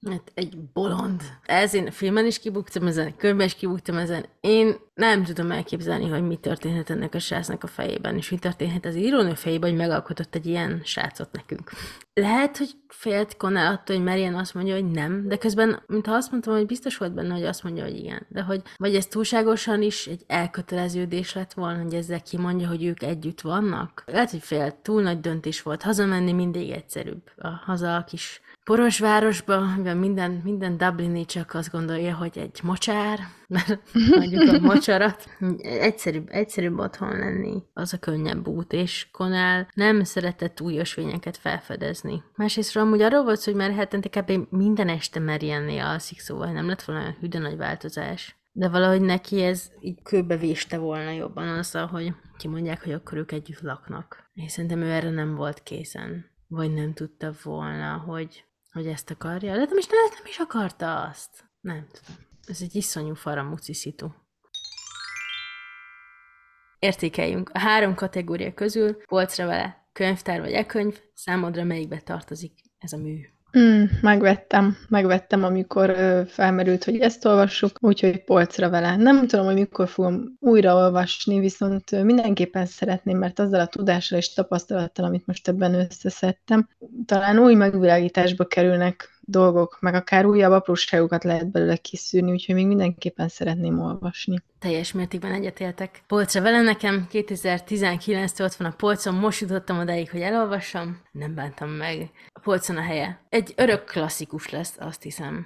Hát egy bolond. Ez én filmen is kibuktam ezen, a könyvben is kibuktam ezen. Én nem tudom elképzelni, hogy mi történhet ennek a srácnak a fejében, és mi történhet az írónő fejében, hogy megalkotott egy ilyen srácot nekünk. Lehet, hogy félt Connell attól, hogy Marian azt mondja, hogy nem, de közben, mintha azt mondtam, hogy biztos volt benne, hogy azt mondja, hogy igen. De hogy vagy ez túlságosan is egy elköteleződés lett volna, hogy ezzel kimondja, hogy ők együtt vannak. Lehet, hogy fél, túl nagy döntés volt. Hazamenni mindig egyszerűbb. A haza a kis Porosvárosban, mivel minden, minden Dublini csak azt gondolja, hogy egy mocsár, mert mondjuk a mocsarat. Egyszerűbb, egyszerűbb otthon lenni, az a könnyebb út, és Konál nem szeretett új ösvényeket felfedezni. Másrészt amúgy arról volt hogy már hetente kb. minden este Marianné alszik, szóval nem lett volna olyan hűde nagy változás. De valahogy neki ez így kőbevéste volna jobban azzal, hogy kimondják, hogy akkor ők együtt laknak. És szerintem ő erre nem volt készen. Vagy nem tudta volna, hogy hogy ezt akarja. De nem is, nem, nem is akarta azt. Nem tudom. Ez egy iszonyú faramúci szitu. Értékeljünk. A három kategória közül polcra vele könyvtár vagy e-könyv, számodra melyikbe tartozik ez a mű? Mm, megvettem, megvettem, amikor ö, felmerült, hogy ezt olvassuk, úgyhogy polcra vele. Nem tudom, hogy mikor fogom újraolvasni, viszont ö, mindenképpen szeretném, mert azzal a tudással és tapasztalattal, amit most ebben összeszedtem, talán új megvilágításba kerülnek dolgok, meg akár újabb apróságokat lehet belőle kiszűrni, úgyhogy még mindenképpen szeretném olvasni. Teljes mértékben egyetértek. Polcra vele nekem, 2019-től ott van a polcon, most jutottam odáig, hogy elolvassam, nem bántam meg. A polcon a helye. Egy örök klasszikus lesz, azt hiszem.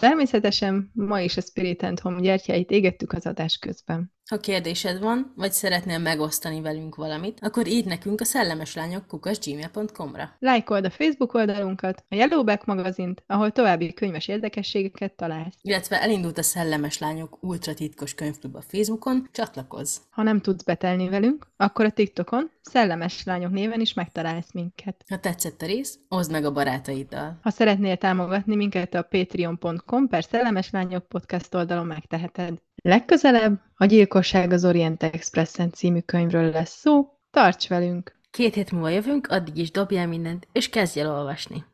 Természetesen ma is a Spirit and Home gyertyáit égettük az adás közben. Ha kérdésed van, vagy szeretnél megosztani velünk valamit, akkor írd nekünk a szellemeslányok kukasgmail.com-ra. Lájkold a Facebook oldalunkat, a Yellowback magazint, ahol további könyves érdekességeket találsz. Illetve elindult a Szellemes Lányok ultra titkos könyvklub a Facebookon, csatlakozz! Ha nem tudsz betelni velünk, akkor a TikTokon Szellemes Lányok néven is megtalálsz minket. Ha tetszett a rész, oszd meg a barátaiddal. Ha szeretnél támogatni minket a patreon.com per Szellemes Lányok podcast oldalon megteheted. Legközelebb a Gyilkosság az Orient Expressen című könyvről lesz szó. Tarts velünk! Két hét múlva jövünk, addig is dobjál mindent, és kezdj el olvasni.